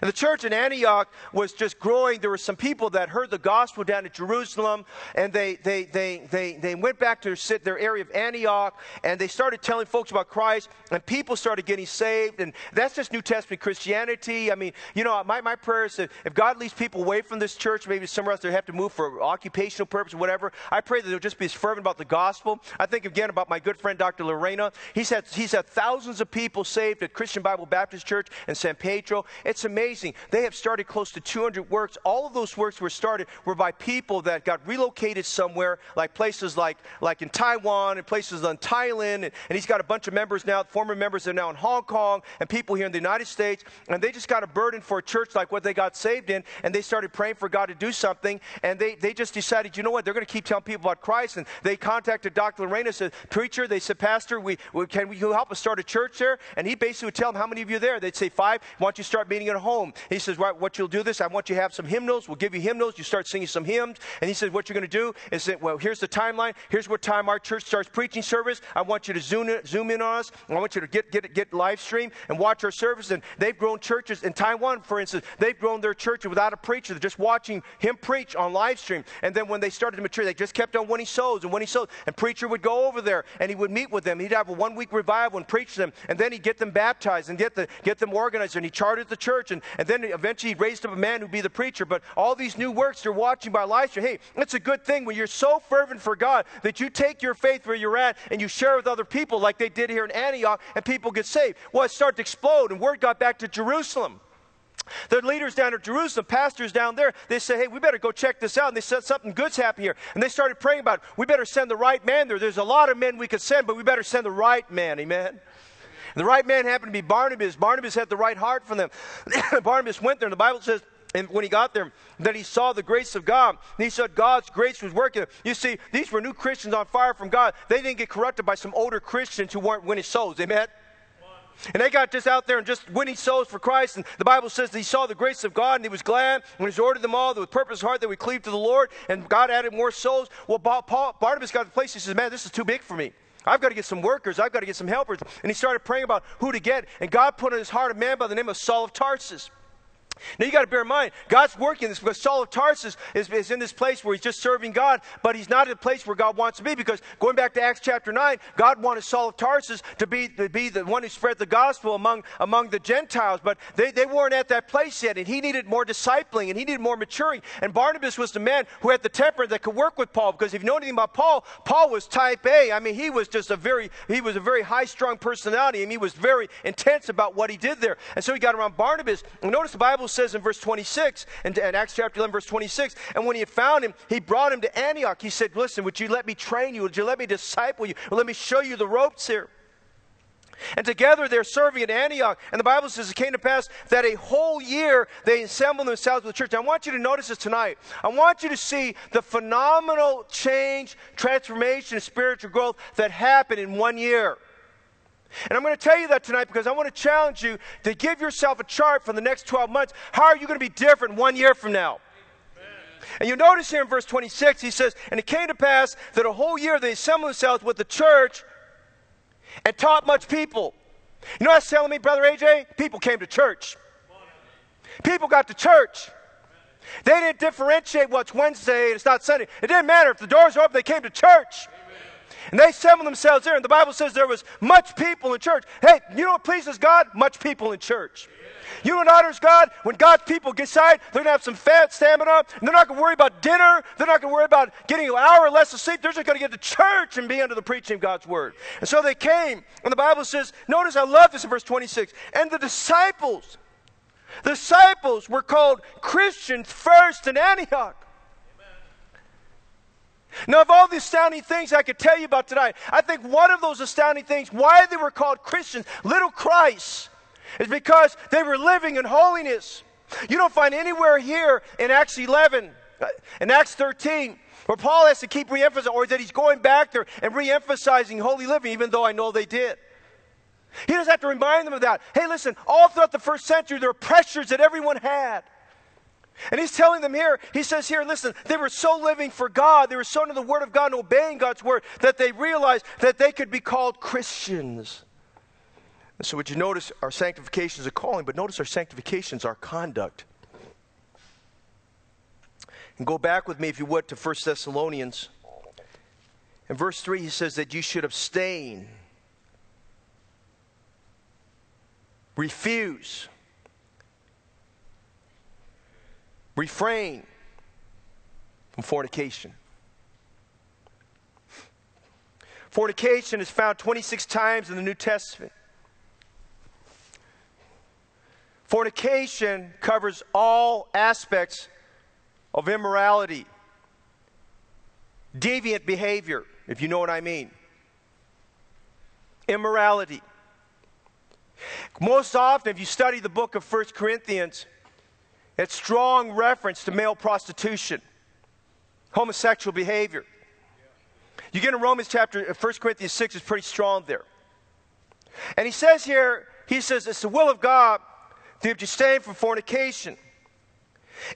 And the church in Antioch was just growing. There were some people that heard the gospel down at Jerusalem, and they, they, they, they, they went back to their, their area of Antioch, and they started telling folks about Christ, and people started getting saved. And that's just New Testament Christianity. I mean, you know, my, my prayer is that if God leads people away from this church, maybe somewhere else they have to move for occupational purpose or whatever, I pray that they'll just be as fervent about the gospel. I think again about my good friend Dr. Laurena. He's had, he's had thousands of people saved at Christian Bible Baptist Church in San Pedro. It's amazing amazing. They have started close to 200 works. All of those works were started were by people that got relocated somewhere, like places like, like in Taiwan and places in Thailand. And, and he's got a bunch of members now, former members are now in Hong Kong, and people here in the United States. And they just got a burden for a church like what they got saved in, and they started praying for God to do something. And they, they just decided, you know what, they're going to keep telling people about Christ. And they contacted Dr. Laurena, said, Preacher, they said, Pastor, we, we can you help us start a church there? And he basically would tell them, How many of you there? They'd say, Five. Why don't you start meeting at home? Home. He says, right, what you'll do this, I want you to have some hymnals. We'll give you hymnals. You start singing some hymns. And he says, what you're going to do is that, well, here's the timeline. Here's what time our church starts preaching service. I want you to zoom in, zoom in on us. I want you to get, get, get live stream and watch our service. And they've grown churches in Taiwan, for instance, they've grown their church without a preacher. They're just watching him preach on live stream. And then when they started to mature, they just kept on winning souls and winning souls. And preacher would go over there and he would meet with them. He'd have a one week revival and preach to them. And then he'd get them baptized and get, the, get them organized. And he chartered the church. And, and then eventually he raised up a man who'd be the preacher. But all these new works you're watching by Elisha, hey, it's a good thing when you're so fervent for God that you take your faith where you're at and you share with other people like they did here in Antioch and people get saved. Well, it started to explode and word got back to Jerusalem. The leaders down at Jerusalem, pastors down there, they said, hey, we better go check this out. And they said something good's happening here. And they started praying about, it. we better send the right man there. There's a lot of men we could send, but we better send the right man. Amen. The right man happened to be Barnabas. Barnabas had the right heart for them. Barnabas went there, and the Bible says, and when he got there, that he saw the grace of God. And he said God's grace was working. You see, these were new Christians on fire from God. They didn't get corrupted by some older Christians who weren't winning souls. Amen? And they got just out there and just winning souls for Christ. And the Bible says that he saw the grace of God and he was glad when he ordered them all with purpose heart that we cleave to the Lord. And God added more souls. Well, Paul, Barnabas got to the place, he says, Man, this is too big for me. I've got to get some workers. I've got to get some helpers. And he started praying about who to get. And God put in his heart a man by the name of Saul of Tarsus. Now you got to bear in mind, God's working this because Saul of Tarsus is, is, in this place where he's just serving God, but he's not in a place where God wants to be because going back to Acts chapter 9, God wanted Saul of Tarsus to be, to be the one who spread the gospel among, among the Gentiles, but they, they weren't at that place yet, and he needed more discipling and he needed more maturing. And Barnabas was the man who had the temper that could work with Paul because if you know anything about Paul, Paul was type A. I mean, he was just a very, he was a very high strung personality, and he was very intense about what he did there. And so he got around Barnabas. And notice the Bible Bible says in verse 26, in, in Acts chapter 11, verse 26, and when he had found him, he brought him to Antioch. He said, Listen, would you let me train you? Would you let me disciple you? Let me show you the ropes here? And together they're serving at Antioch. And the Bible says it came to pass that a whole year they assembled themselves with the church. I want you to notice this tonight. I want you to see the phenomenal change, transformation, spiritual growth that happened in one year. And I'm going to tell you that tonight because I want to challenge you to give yourself a chart for the next 12 months. How are you going to be different one year from now? And you notice here in verse 26, he says, And it came to pass that a whole year they assembled themselves with the church and taught much people. You know what that's telling me, Brother AJ? People came to church. People got to church. They didn't differentiate what's Wednesday and it's not Sunday. It didn't matter. If the doors were open, they came to church. And they assembled themselves there. And the Bible says there was much people in church. Hey, you know what pleases God? Much people in church. You know what honors God? When God's people get decide they're going to have some fat stamina, and they're not going to worry about dinner, they're not going to worry about getting an hour or less of sleep, they're just going to get to church and be under the preaching of God's word. And so they came, and the Bible says, notice I love this in verse 26, and the disciples, the disciples were called Christians first in Antioch. Now, of all the astounding things I could tell you about tonight, I think one of those astounding things, why they were called Christians, little Christ, is because they were living in holiness. You don't find anywhere here in Acts 11, uh, in Acts 13, where Paul has to keep reemphasizing, or that he's going back there and reemphasizing holy living, even though I know they did. He doesn't have to remind them of that. Hey, listen, all throughout the first century, there were pressures that everyone had. And he's telling them here, he says here, listen, they were so living for God, they were so into the Word of God and obeying God's Word that they realized that they could be called Christians. And so, would you notice our sanctification is a calling, but notice our sanctification is our conduct. And go back with me, if you would, to 1 Thessalonians. In verse 3, he says that you should abstain, refuse, refrain from fornication. Fornication is found 26 times in the New Testament. Fornication covers all aspects of immorality, deviant behavior, if you know what I mean. Immorality. Most often, if you study the book of 1 Corinthians, it's strong reference to male prostitution, homosexual behavior. You get in Romans chapter, uh, 1 Corinthians 6 is pretty strong there. And he says here, he says, it's the will of God to abstain from fornication.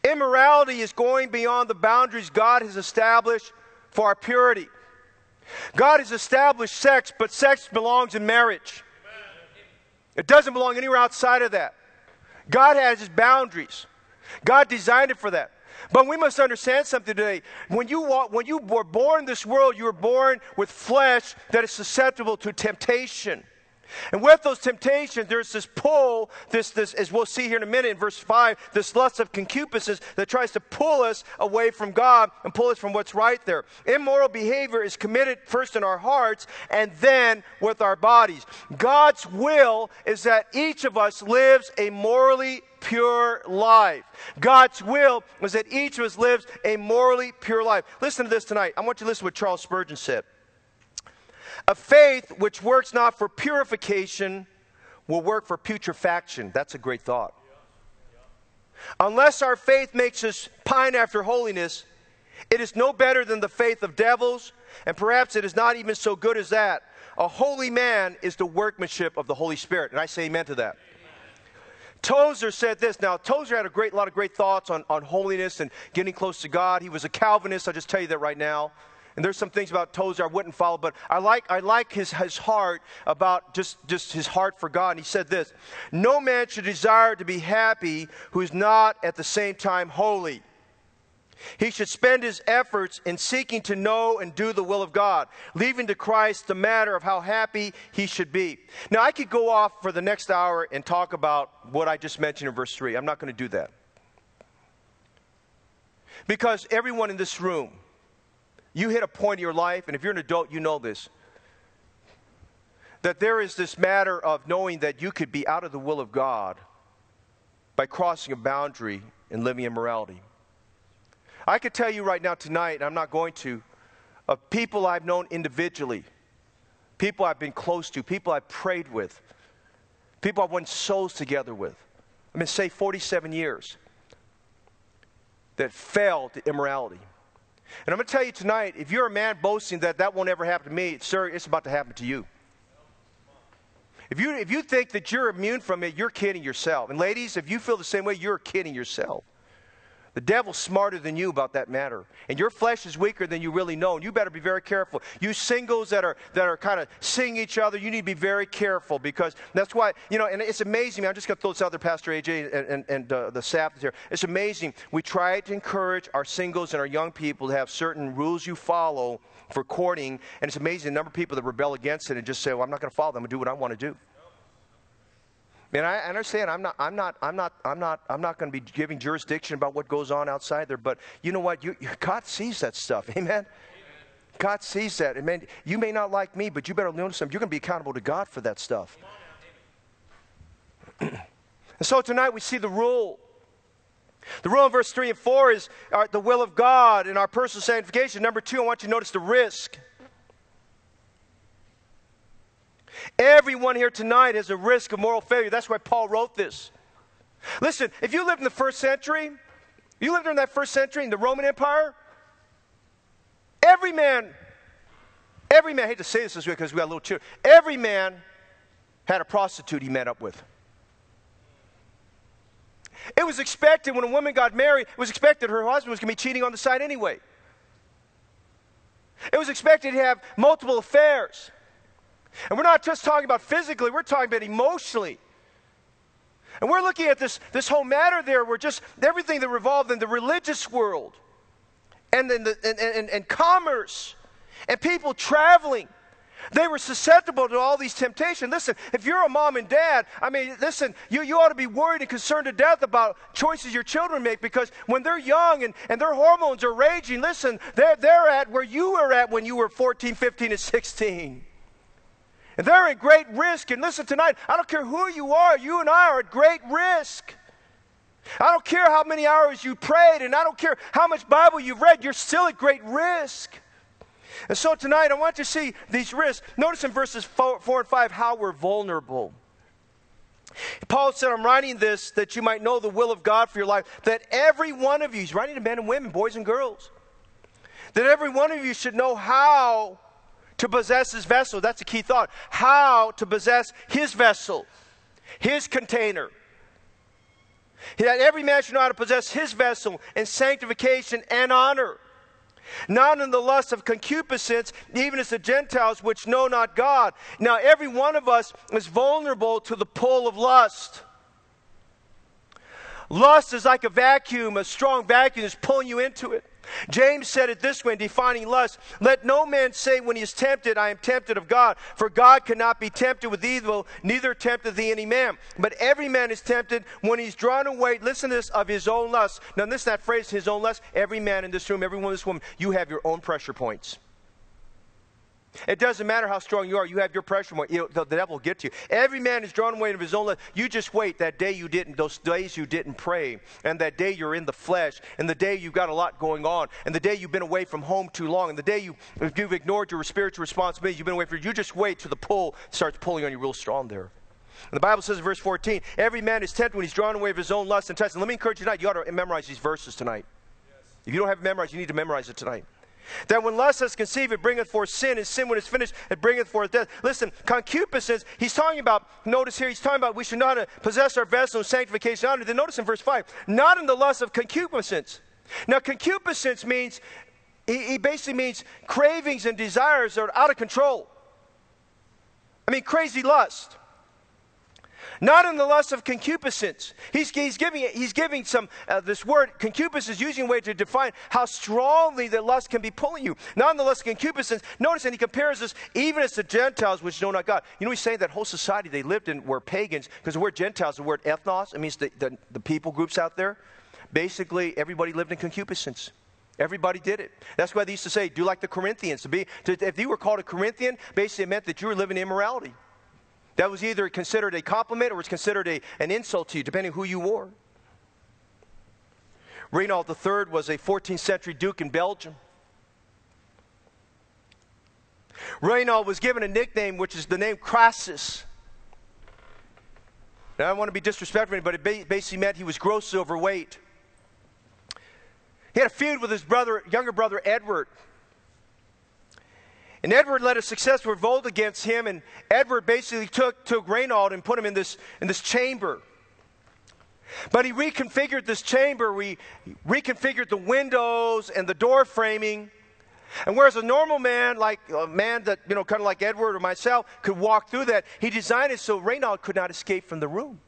Immorality is going beyond the boundaries God has established for our purity. God has established sex, but sex belongs in marriage. It doesn't belong anywhere outside of that. God has his boundaries. God designed it for that. But we must understand something today. When you, walk, when you were born in this world, you were born with flesh that is susceptible to temptation. And with those temptations, there's this pull, this, this, as we'll see here in a minute in verse 5, this lust of concupiscence that tries to pull us away from God and pull us from what's right there. Immoral behavior is committed first in our hearts and then with our bodies. God's will is that each of us lives a morally pure life. God's will is that each of us lives a morally pure life. Listen to this tonight. I want you to listen to what Charles Spurgeon said. A faith which works not for purification will work for putrefaction. That's a great thought. Unless our faith makes us pine after holiness, it is no better than the faith of devils, and perhaps it is not even so good as that. A holy man is the workmanship of the Holy Spirit. And I say amen to that. Tozer said this. Now, Tozer had a great lot of great thoughts on, on holiness and getting close to God. He was a Calvinist, I'll just tell you that right now. And there's some things about Tozer I wouldn't follow, but I like, I like his, his heart about just, just his heart for God. And he said this No man should desire to be happy who is not at the same time holy. He should spend his efforts in seeking to know and do the will of God, leaving to Christ the matter of how happy he should be. Now, I could go off for the next hour and talk about what I just mentioned in verse 3. I'm not going to do that. Because everyone in this room, you hit a point in your life, and if you're an adult, you know this, that there is this matter of knowing that you could be out of the will of God by crossing a boundary and living immorality. I could tell you right now tonight, and I'm not going to, of people I've known individually, people I've been close to, people I've prayed with, people I've won souls together with. I've been saved 47 years that fell to immorality. And I'm going to tell you tonight if you're a man boasting that that won't ever happen to me, sir, it's about to happen to you. If you, if you think that you're immune from it, you're kidding yourself. And ladies, if you feel the same way, you're kidding yourself. The devil's smarter than you about that matter. And your flesh is weaker than you really know. And you better be very careful. You singles that are that are kind of seeing each other, you need to be very careful because that's why, you know, and it's amazing. I'm just going to throw this out there, Pastor AJ and, and, and uh, the staff is here. It's amazing. We try to encourage our singles and our young people to have certain rules you follow for courting. And it's amazing the number of people that rebel against it and just say, well, I'm not going to follow them and do what I want to do. And I understand I'm not, I'm not, I'm not, I'm not, I'm not going to be giving jurisdiction about what goes on outside there, but you know what? You, God sees that stuff. Amen? God sees that. Amen. You may not like me, but you better notice something. You're going to be accountable to God for that stuff. and so tonight we see the rule. The rule in verse 3 and 4 is uh, the will of God in our personal sanctification. Number two, I want you to notice the risk. Everyone here tonight has a risk of moral failure. That's why Paul wrote this. Listen, if you lived in the first century, you lived during that first century in the Roman Empire, every man, every man, I hate to say this this way because we got a little children, every man had a prostitute he met up with. It was expected when a woman got married, it was expected her husband was going to be cheating on the side anyway. It was expected to have multiple affairs. And we're not just talking about physically, we're talking about emotionally. And we're looking at this, this whole matter there where just everything that revolved in the religious world and, in the, and, and, and commerce and people traveling. They were susceptible to all these temptations. Listen, if you're a mom and dad, I mean, listen, you, you ought to be worried and concerned to death about choices your children make because when they're young and, and their hormones are raging, listen, they're, they're at where you were at when you were 14, 15, and 16. And they're at great risk. And listen, tonight, I don't care who you are, you and I are at great risk. I don't care how many hours you prayed, and I don't care how much Bible you've read, you're still at great risk. And so tonight, I want you to see these risks. Notice in verses four, four and 5 how we're vulnerable. Paul said, I'm writing this that you might know the will of God for your life, that every one of you, he's writing to men and women, boys and girls, that every one of you should know how to possess his vessel. That's a key thought. How to possess his vessel, his container. That every man should know how to possess his vessel in sanctification and honor. Not in the lust of concupiscence, even as the Gentiles which know not God. Now, every one of us is vulnerable to the pull of lust. Lust is like a vacuum, a strong vacuum is pulling you into it. James said it this way in defining lust Let no man say when he is tempted, I am tempted of God, for God cannot be tempted with evil, neither tempteth he any man. But every man is tempted when he's drawn away, listen to this, of his own lust. Now, this is that phrase, his own lust, every man in this room, every woman in this woman, you have your own pressure points. It doesn't matter how strong you are, you have your pressure point. The, the, devil will get to you. Every man is drawn away of his own life. You just wait that day you didn't, those days you didn't pray, and that day you're in the flesh, and the day you've got a lot going on, and the day you've been away from home too long, and the day you, you've ignored your spiritual responsibilities, you've been away from you just wait till the pull starts pulling on you real strong there. And the Bible says in verse 14, every man is tempted when he's drawn away of his own lust and test. And let me encourage you tonight, you ought to memorize these verses tonight. Yes. If you don't have memorized, you need to memorize it tonight. That when lust has conceived, it bringeth forth sin, and sin, when it's finished, it bringeth forth death. Listen, concupiscence, he's talking about, notice here, he's talking about we should not uh, possess our vessel in sanctification honor. Then notice in verse 5, not in the lust of concupiscence. Now, concupiscence means, he basically means cravings and desires that are out of control. I mean, crazy lust not in the lust of concupiscence. He's, he's giving, he's giving some, uh, this word, concupiscence, is using a way to define how strongly the lust can be pulling you. Not in the lust of concupiscence. Notice, and he compares this even as the Gentiles which know not God. You know, he's saying that whole society they lived in were pagans, because the word Gentiles, the word ethnos, it means the, the, the people groups out there. Basically, everybody lived in concupiscence. Everybody did it. That's why they used to say, do like the Corinthians. To be, to, if you were called a Corinthian, basically it meant that you were living in immorality. That was either considered a compliment or was considered a, an insult to you, depending who you were. Reynold III was a 14th century duke in Belgium. Reynold was given a nickname, which is the name Crassus. Now, I don't want to be disrespectful, but it basically meant he was grossly overweight. He had a feud with his brother, younger brother Edward. And Edward led a successful revolt against him, and Edward basically took, took Reynold and put him in this, in this chamber. But he reconfigured this chamber, we reconfigured the windows and the door framing. And whereas a normal man, like a man that, you know, kind of like Edward or myself, could walk through that, he designed it so Reynold could not escape from the room.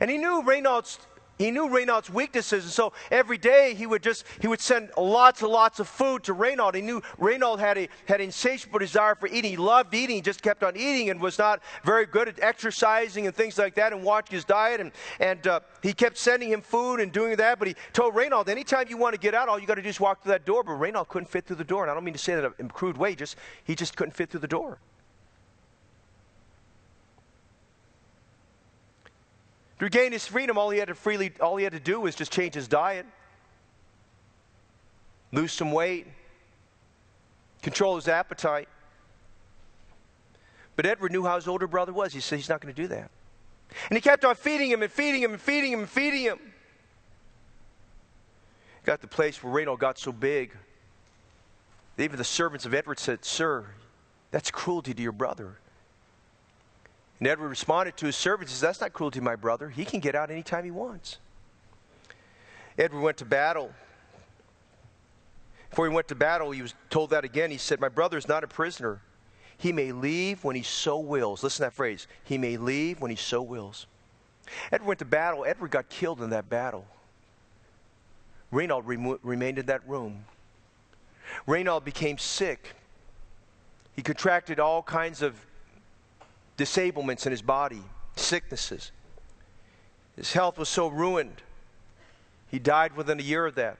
And he knew Reynold's he knew Reynold's weaknesses, and so every day he would just he would send lots and lots of food to Reynold. He knew Reynold had a had insatiable desire for eating. He loved eating, he just kept on eating and was not very good at exercising and things like that and watching his diet. And and uh, he kept sending him food and doing that. But he told Reynold, anytime you want to get out, all you got to do is walk through that door. But Reynold couldn't fit through the door, and I don't mean to say that in a crude way. Just he just couldn't fit through the door. To regain his freedom, all he had to freely, all he had to do was just change his diet, lose some weight, control his appetite. But Edward knew how his older brother was. He said he's not going to do that. And he kept on feeding him and feeding him and feeding him and feeding him. Got the place where Reynold got so big, even the servants of Edward said, Sir, that's cruelty to your brother. Edward responded to his servants, says, That's not cruelty, my brother. He can get out anytime he wants. Edward went to battle. Before he went to battle, he was told that again. He said, My brother is not a prisoner. He may leave when he so wills. Listen to that phrase. He may leave when he so wills. Edward went to battle. Edward got killed in that battle. Reynold rem- remained in that room. Reynold became sick. He contracted all kinds of disablements in his body, sicknesses. His health was so ruined. He died within a year of that.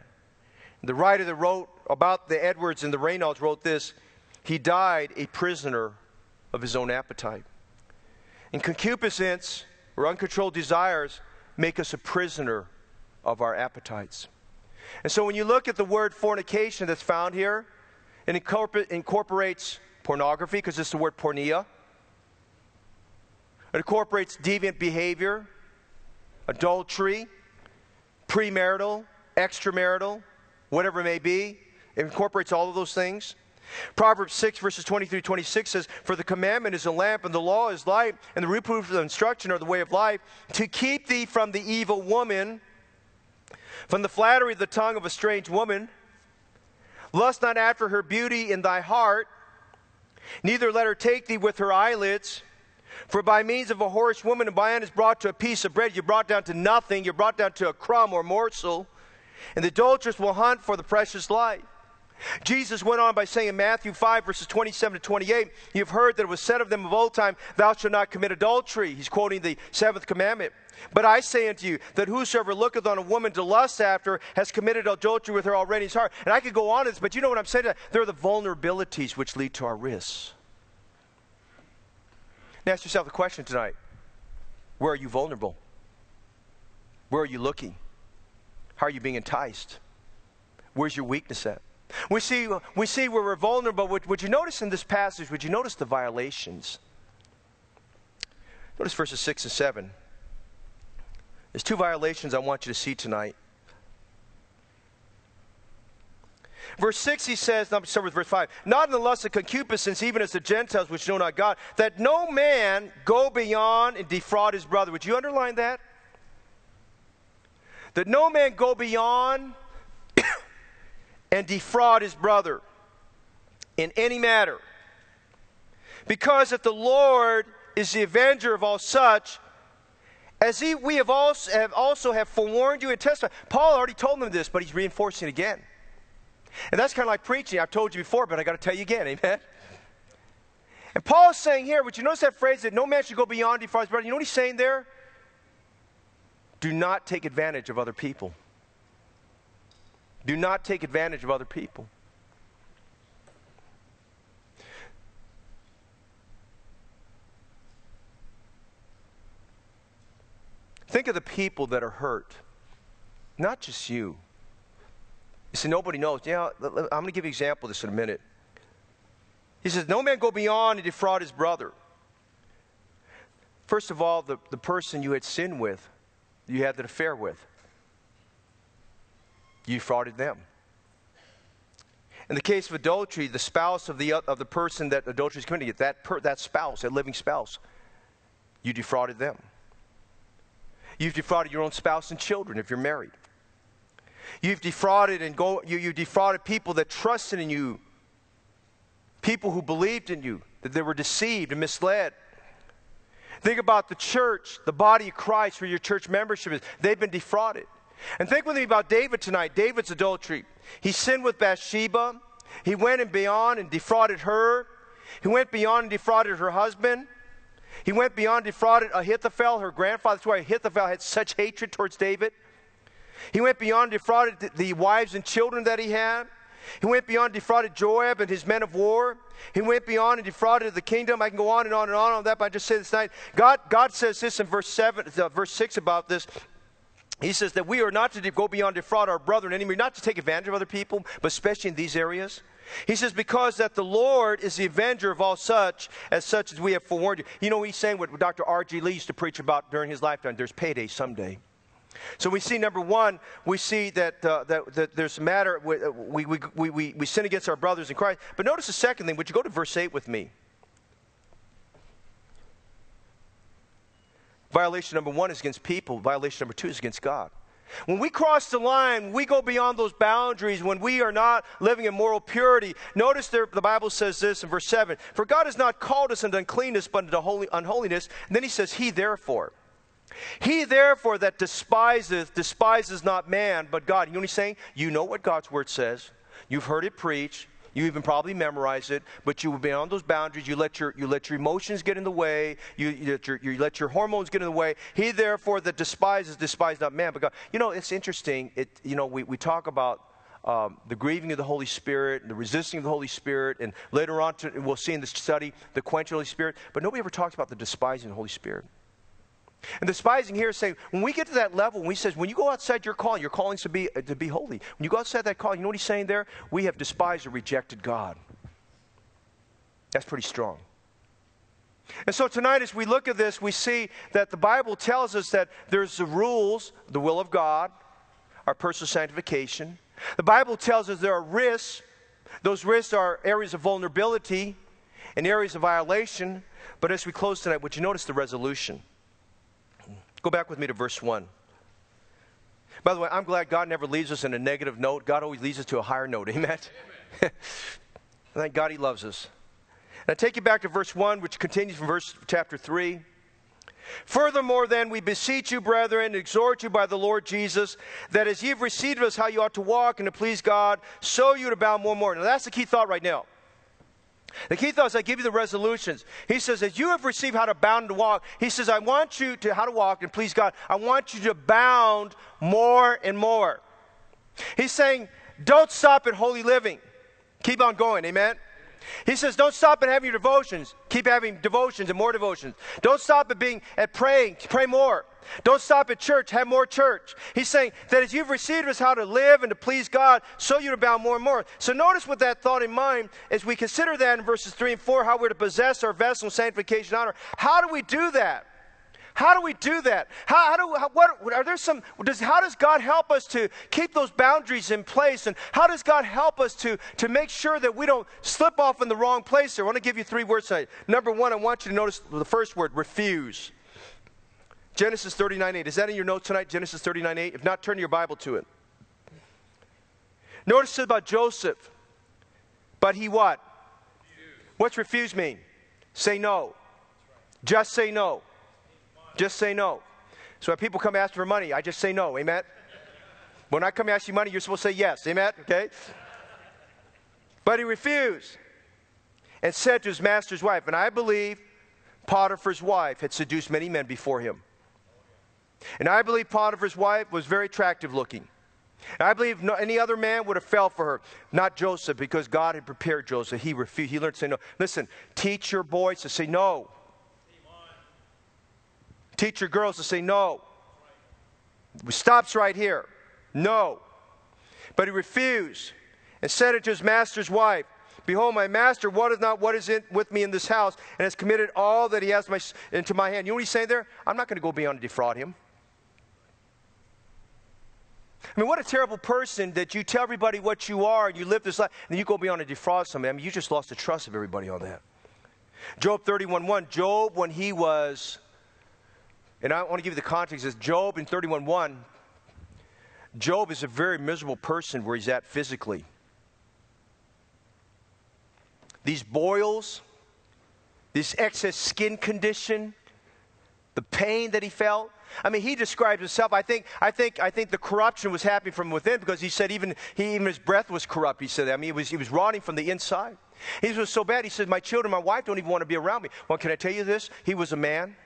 The writer that wrote about the Edwards and the Reynolds wrote this He died a prisoner of his own appetite. And concupiscence or uncontrolled desires make us a prisoner of our appetites. And so when you look at the word fornication that's found here, it incorporates pornography because it's the word porneia. It incorporates deviant behavior, adultery, premarital, extramarital, whatever it may be. It incorporates all of those things. Proverbs 6, verses 23 26 says, For the commandment is a lamp, and the law is light, and the reproof of the instruction are the way of life, to keep thee from the evil woman, from the flattery of the tongue of a strange woman. Lust not after her beauty in thy heart, neither let her take thee with her eyelids. For by means of a whorish woman, a man is brought to a piece of bread. You're brought down to nothing. You're brought down to a crumb or morsel. And the adulteress will hunt for the precious life. Jesus went on by saying in Matthew 5, verses 27 to 28, You've heard that it was said of them of old time, Thou shalt not commit adultery. He's quoting the seventh commandment. But I say unto you that whosoever looketh on a woman to lust after has committed adultery with her already in his heart. And I could go on this, but you know what I'm saying? There are the vulnerabilities which lead to our risks. Ask yourself the question tonight where are you vulnerable? Where are you looking? How are you being enticed? Where's your weakness at? We see, we see where we're vulnerable. Would, would you notice in this passage, would you notice the violations? Notice verses 6 and 7. There's two violations I want you to see tonight. Verse 6, he says, now start with verse 5, not in the lust of concupiscence, even as the Gentiles which know not God, that no man go beyond and defraud his brother. Would you underline that? That no man go beyond and defraud his brother in any matter. Because if the Lord is the avenger of all such, as he, we have also, have also have forewarned you and testified. Paul already told them this, but he's reinforcing it again. And that's kind of like preaching. I've told you before, but I got to tell you again. Amen. And Paul is saying here, would you notice that phrase that no man should go beyond his brother? You know what he's saying there? Do not take advantage of other people. Do not take advantage of other people. Think of the people that are hurt Not just you. You say, nobody knows. Yeah, I'm going to give you an example of this in a minute. He says, No man go beyond and defraud his brother. First of all, the, the person you had sinned with, you had an affair with, you defrauded them. In the case of adultery, the spouse of the, of the person that adultery is committing, that, per, that spouse, that living spouse, you defrauded them. You've defrauded your own spouse and children if you're married. You've defrauded and go, you, you defrauded people that trusted in you, people who believed in you, that they were deceived and misled. Think about the church, the body of Christ, where your church membership is. They've been defrauded. And think with me about David tonight. David's adultery. He sinned with Bathsheba. He went and beyond and defrauded her. He went beyond and defrauded her husband. He went beyond defrauded Ahithophel, her grandfather. That's why Ahithophel had such hatred towards David. He went beyond defrauded the wives and children that he had. He went beyond defrauded Joab and his men of war. He went beyond and defrauded the kingdom. I can go on and on and on on that, but I just say this night. God, God says this in verse seven, uh, verse six about this. He says that we are not to go beyond defraud our brethren anymore, not to take advantage of other people, but especially in these areas. He says, because that the Lord is the avenger of all such, as such as we have forewarned you. You know, he's saying what Dr. R.G. Lee used to preach about during his lifetime there's payday someday. So we see number one, we see that, uh, that, that, there's a matter, uh, we, we, we, we, we sin against our brothers in Christ. But notice the second thing, would you go to verse 8 with me? Violation number one is against people, violation number two is against God. When we cross the line, we go beyond those boundaries when we are not living in moral purity. Notice there, the Bible says this in verse 7 For God has not called us into uncleanness, but into holy, unholiness. And then he says, He therefore. He therefore that despiseth, despises not man, but God. You know what he's saying? You know what God's word says. You've heard it preached. You even probably memorize it, but you will be on those boundaries. You let your, you let your emotions get in the way. You, you, let your, you let your hormones get in the way. He, therefore, that despises, despises not man, but God. You know, it's interesting. It, you know, we, we talk about um, the grieving of the Holy Spirit, and the resisting of the Holy Spirit, and later on, to, we'll see in this study, the quenching of the Holy Spirit. But nobody ever talks about the despising of the Holy Spirit. And despising here is saying, when we get to that level, when he says, when you go outside your calling, your calling to be, uh, to be holy. When you go outside that calling, you know what he's saying there? We have despised or rejected God. That's pretty strong. And so tonight, as we look at this, we see that the Bible tells us that there's the rules, the will of God, our personal sanctification. The Bible tells us there are risks. Those risks are areas of vulnerability and areas of violation. But as we close tonight, would you notice the resolution? Go back with me to verse 1. By the way, I'm glad God never leaves us in a negative note. God always leads us to a higher note. Amen? Amen. Thank God He loves us. I take you back to verse 1, which continues from verse chapter 3. Furthermore, then, we beseech you, brethren, exhort you by the Lord Jesus, that as ye have received us how you ought to walk and to please God, so you to abound more and more. Now, that's the key thought right now. The key thought is I give you the resolutions. He says, as you have received how to bound to walk, he says, I want you to how to walk and please God. I want you to bound more and more. He's saying, don't stop at holy living. Keep on going, amen? He says, don't stop at having your devotions. Keep having devotions and more devotions. Don't stop at being at praying. Pray more. Don't stop at church, have more church. He's saying that as you've received us how to live and to please God, so you abound more and more. So notice with that thought in mind, as we consider that in verses 3 and 4, how we're to possess our vessel sanctification honor. How do we do that? How do we do that? How, how do how, what are there some? Does how does God help us to keep those boundaries in place? And how does God help us to to make sure that we don't slip off in the wrong place? Here, I want to give you three words tonight. Number one, I want you to notice the first word: refuse. Genesis 39 8. Is that in your notes tonight? Genesis 39 8? If not, turn your Bible to it. Notice about Joseph. But he what? Refuse. What's refuse mean? Say no. Just say no. Just say no. So when people come ask for money, I just say no. Amen? When I come ask you money, you're supposed to say yes. Amen? Okay? But he refused and said to his master's wife, and I believe Potiphar's wife had seduced many men before him. And I believe Potiphar's wife was very attractive looking. And I believe no, any other man would have fell for her, not Joseph, because God had prepared Joseph. He refused. He learned to say no. Listen, teach your boys to say no. Teach your girls to say no. It stops right here. No. But he refused and said it to his master's wife, Behold, my master what is not what is in, with me in this house, and has committed all that he has my, into my hand. You know what he's saying there? I'm not going to go beyond to defraud him. I mean, what a terrible person that you tell everybody what you are and you live this life, and you go beyond to defraud somebody. I mean, you just lost the trust of everybody on that. Job 31.1, Job, when he was, and I want to give you the context, is Job in 31.1, Job is a very miserable person where he's at physically. These boils, this excess skin condition, the pain that he felt, I mean, he describes himself. I think, I think, I think the corruption was happening from within because he said even, he, even his breath was corrupt. He said, I mean, he was, he was rotting from the inside. He was so bad. He said, my children, my wife don't even want to be around me. Well, can I tell you this? He was a man.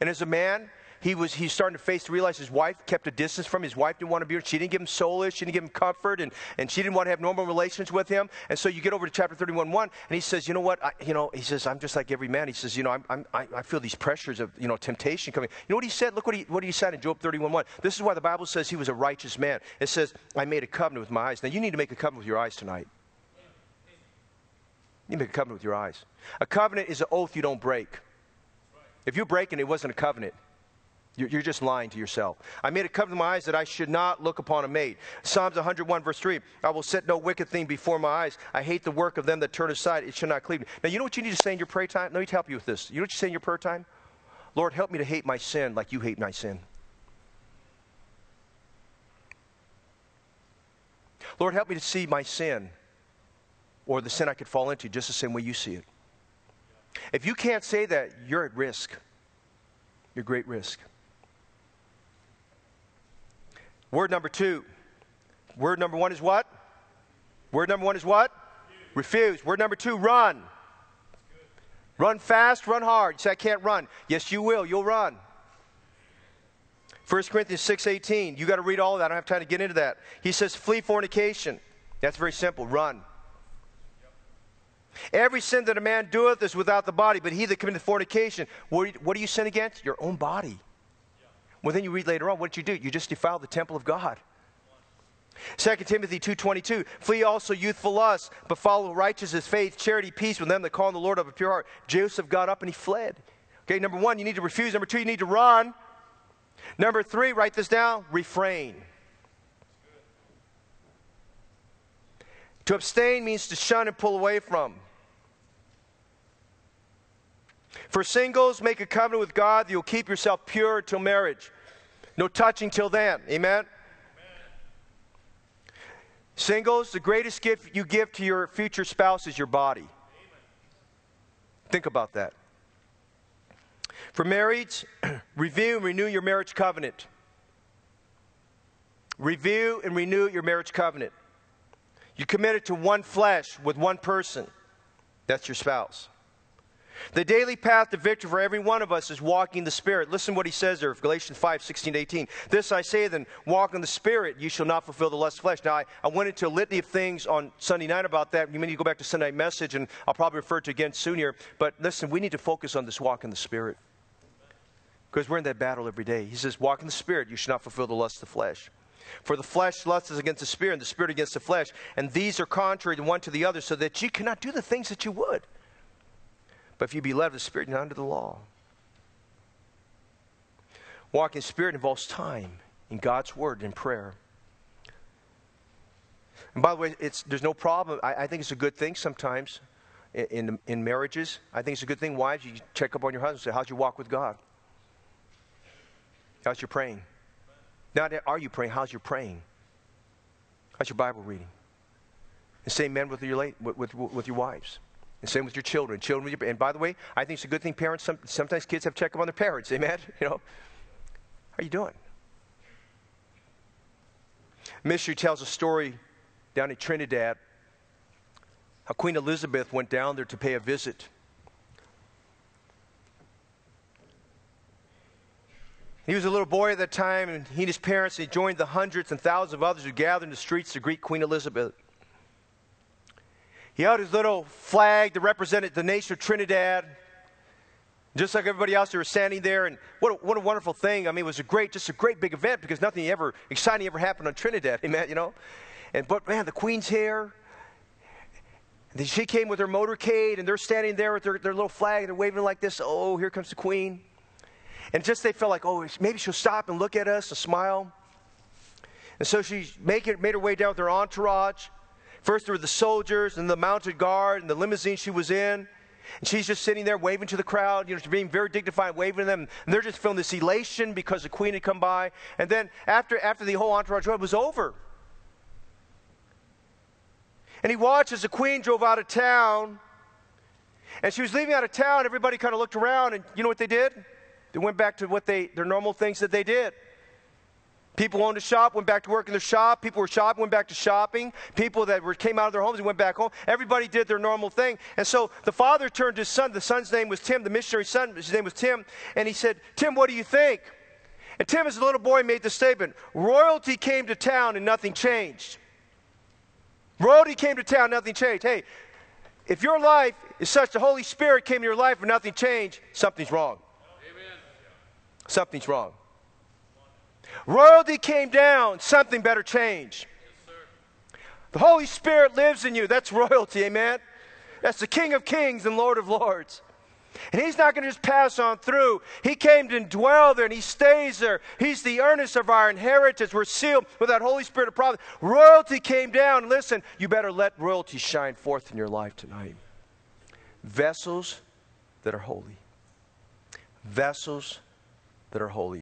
And as a man, he was he's starting to face to realize his wife kept a distance from him. His wife didn't want to be with She didn't give him solace. She didn't give him comfort, and, and she didn't want to have normal relations with him. And so you get over to chapter 31, 1, and he says, you know what? I, you know, he says, I'm just like every man. He says, you know, I'm, I'm, I, feel these pressures of, you know, temptation coming. You know what he said? Look what he, what he said in Job 31, 1. This is why the Bible says he was a righteous man. It says, I made a covenant with my eyes. Now you need to make a covenant with your eyes tonight. You make a covenant with your eyes. A covenant is an oath you don't break. If you break it, it wasn't a covenant. You're just lying to yourself. I made a covenant with my eyes that I should not look upon a maid. Psalms 101, verse 3 I will set no wicked thing before my eyes. I hate the work of them that turn aside. It shall not cleave me. Now, you know what you need to say in your prayer time? Let me help you with this. You know what you say in your prayer time? Lord, help me to hate my sin like you hate my sin. Lord, help me to see my sin or the sin I could fall into just the same way you see it. If you can't say that, you're at risk. You're great risk. Word number two. Word number one is what? Word number one is what? Refuse. Refuse. Word number two, run. Run fast, run hard. You say, I can't run. Yes, you will. You'll run. 1 Corinthians 6.18. You got to read all of that. I don't have time to get into that. He says, flee fornication. That's very simple. Run. Every sin that a man doeth is without the body, but he that committeth fornication, what do you sin against? Your own body. Well, then you read later on, what did you do? You just defiled the temple of God. 2 Timothy 2.22, flee also youthful lust, but follow righteousness, faith, charity, peace with them that call on the Lord of a pure heart. Joseph got up and he fled. Okay, number one, you need to refuse. Number two, you need to run. Number three, write this down, refrain. To abstain means to shun and pull away from. For singles, make a covenant with God that you'll keep yourself pure till marriage. No touching till then. Amen? Amen? Singles, the greatest gift you give to your future spouse is your body. Amen. Think about that. For marrieds, review and renew your marriage covenant. Review and renew your marriage covenant. You committed to one flesh with one person. That's your spouse. The daily path to victory for every one of us is walking the Spirit. Listen what he says there, Galatians 5, 16 18. This I say then, walk in the Spirit, you shall not fulfill the lust of flesh. Now, I, I went into a litany of things on Sunday night about that. You may need to go back to Sunday message, and I'll probably refer to it again soon here. But listen, we need to focus on this walk in the Spirit. Because we're in that battle every day. He says, Walk in the Spirit, you shall not fulfill the lust of the flesh. For the flesh lusts against the Spirit, and the Spirit against the flesh. And these are contrary the one to the other, so that you cannot do the things that you would. But if you be led of the Spirit, you're not under the law. Walking in Spirit involves time in God's Word and prayer. And by the way, it's, there's no problem. I, I think it's a good thing sometimes in, in, in, marriages. I think it's a good thing, wives, you check up on your husband say, How's your walk with God? How's your praying? Not are you praying, how's your praying? How's your Bible reading? The same men with your, late, with, with, with your wives. And same with your children. Children and by the way, I think it's a good thing parents, some, sometimes kids have check up on their parents. Amen? You know, how are you doing? Mystery tells a story down in Trinidad how Queen Elizabeth went down there to pay a visit. He was a little boy at that time, and he and his parents, he joined the hundreds and thousands of others who gathered in the streets to greet Queen Elizabeth. He held his little flag that represented the nation of Trinidad. Just like everybody else, they were standing there, and what a, what a wonderful thing. I mean, it was a great, just a great big event because nothing ever exciting ever happened on Trinidad, amen, you know? And, but man, the Queen's here. And she came with her motorcade, and they're standing there with their, their little flag, and they're waving like this. Oh, here comes the Queen. And just they felt like, oh, maybe she'll stop and look at us and smile. And so she make it, made her way down with her entourage. First, there were the soldiers and the mounted guard and the limousine she was in. And she's just sitting there waving to the crowd, you know, being very dignified, waving to them. And they're just feeling this elation because the queen had come by. And then after, after the whole entourage was over, and he watched as the queen drove out of town. And she was leaving out of town, everybody kind of looked around, and you know what they did? They went back to what they, their normal things that they did. People owned a shop, went back to work in their shop. People were shopping, went back to shopping. People that were, came out of their homes and went back home. Everybody did their normal thing. And so the father turned to his son. The son's name was Tim, the missionary son, his name was Tim. And he said, Tim, what do you think? And Tim, as a little boy, made the statement Royalty came to town and nothing changed. Royalty came to town, nothing changed. Hey, if your life is such the Holy Spirit came to your life and nothing changed, something's wrong. Amen. Something's wrong. Royalty came down, something better change. Yes, the Holy Spirit lives in you. That's royalty, amen? That's the King of Kings and Lord of Lords. And he's not going to just pass on through. He came to dwell there and he stays there. He's the earnest of our inheritance. We're sealed with that Holy Spirit of promise. Royalty came down. Listen, you better let royalty shine forth in your life tonight. Vessels that are holy. Vessels that are holy.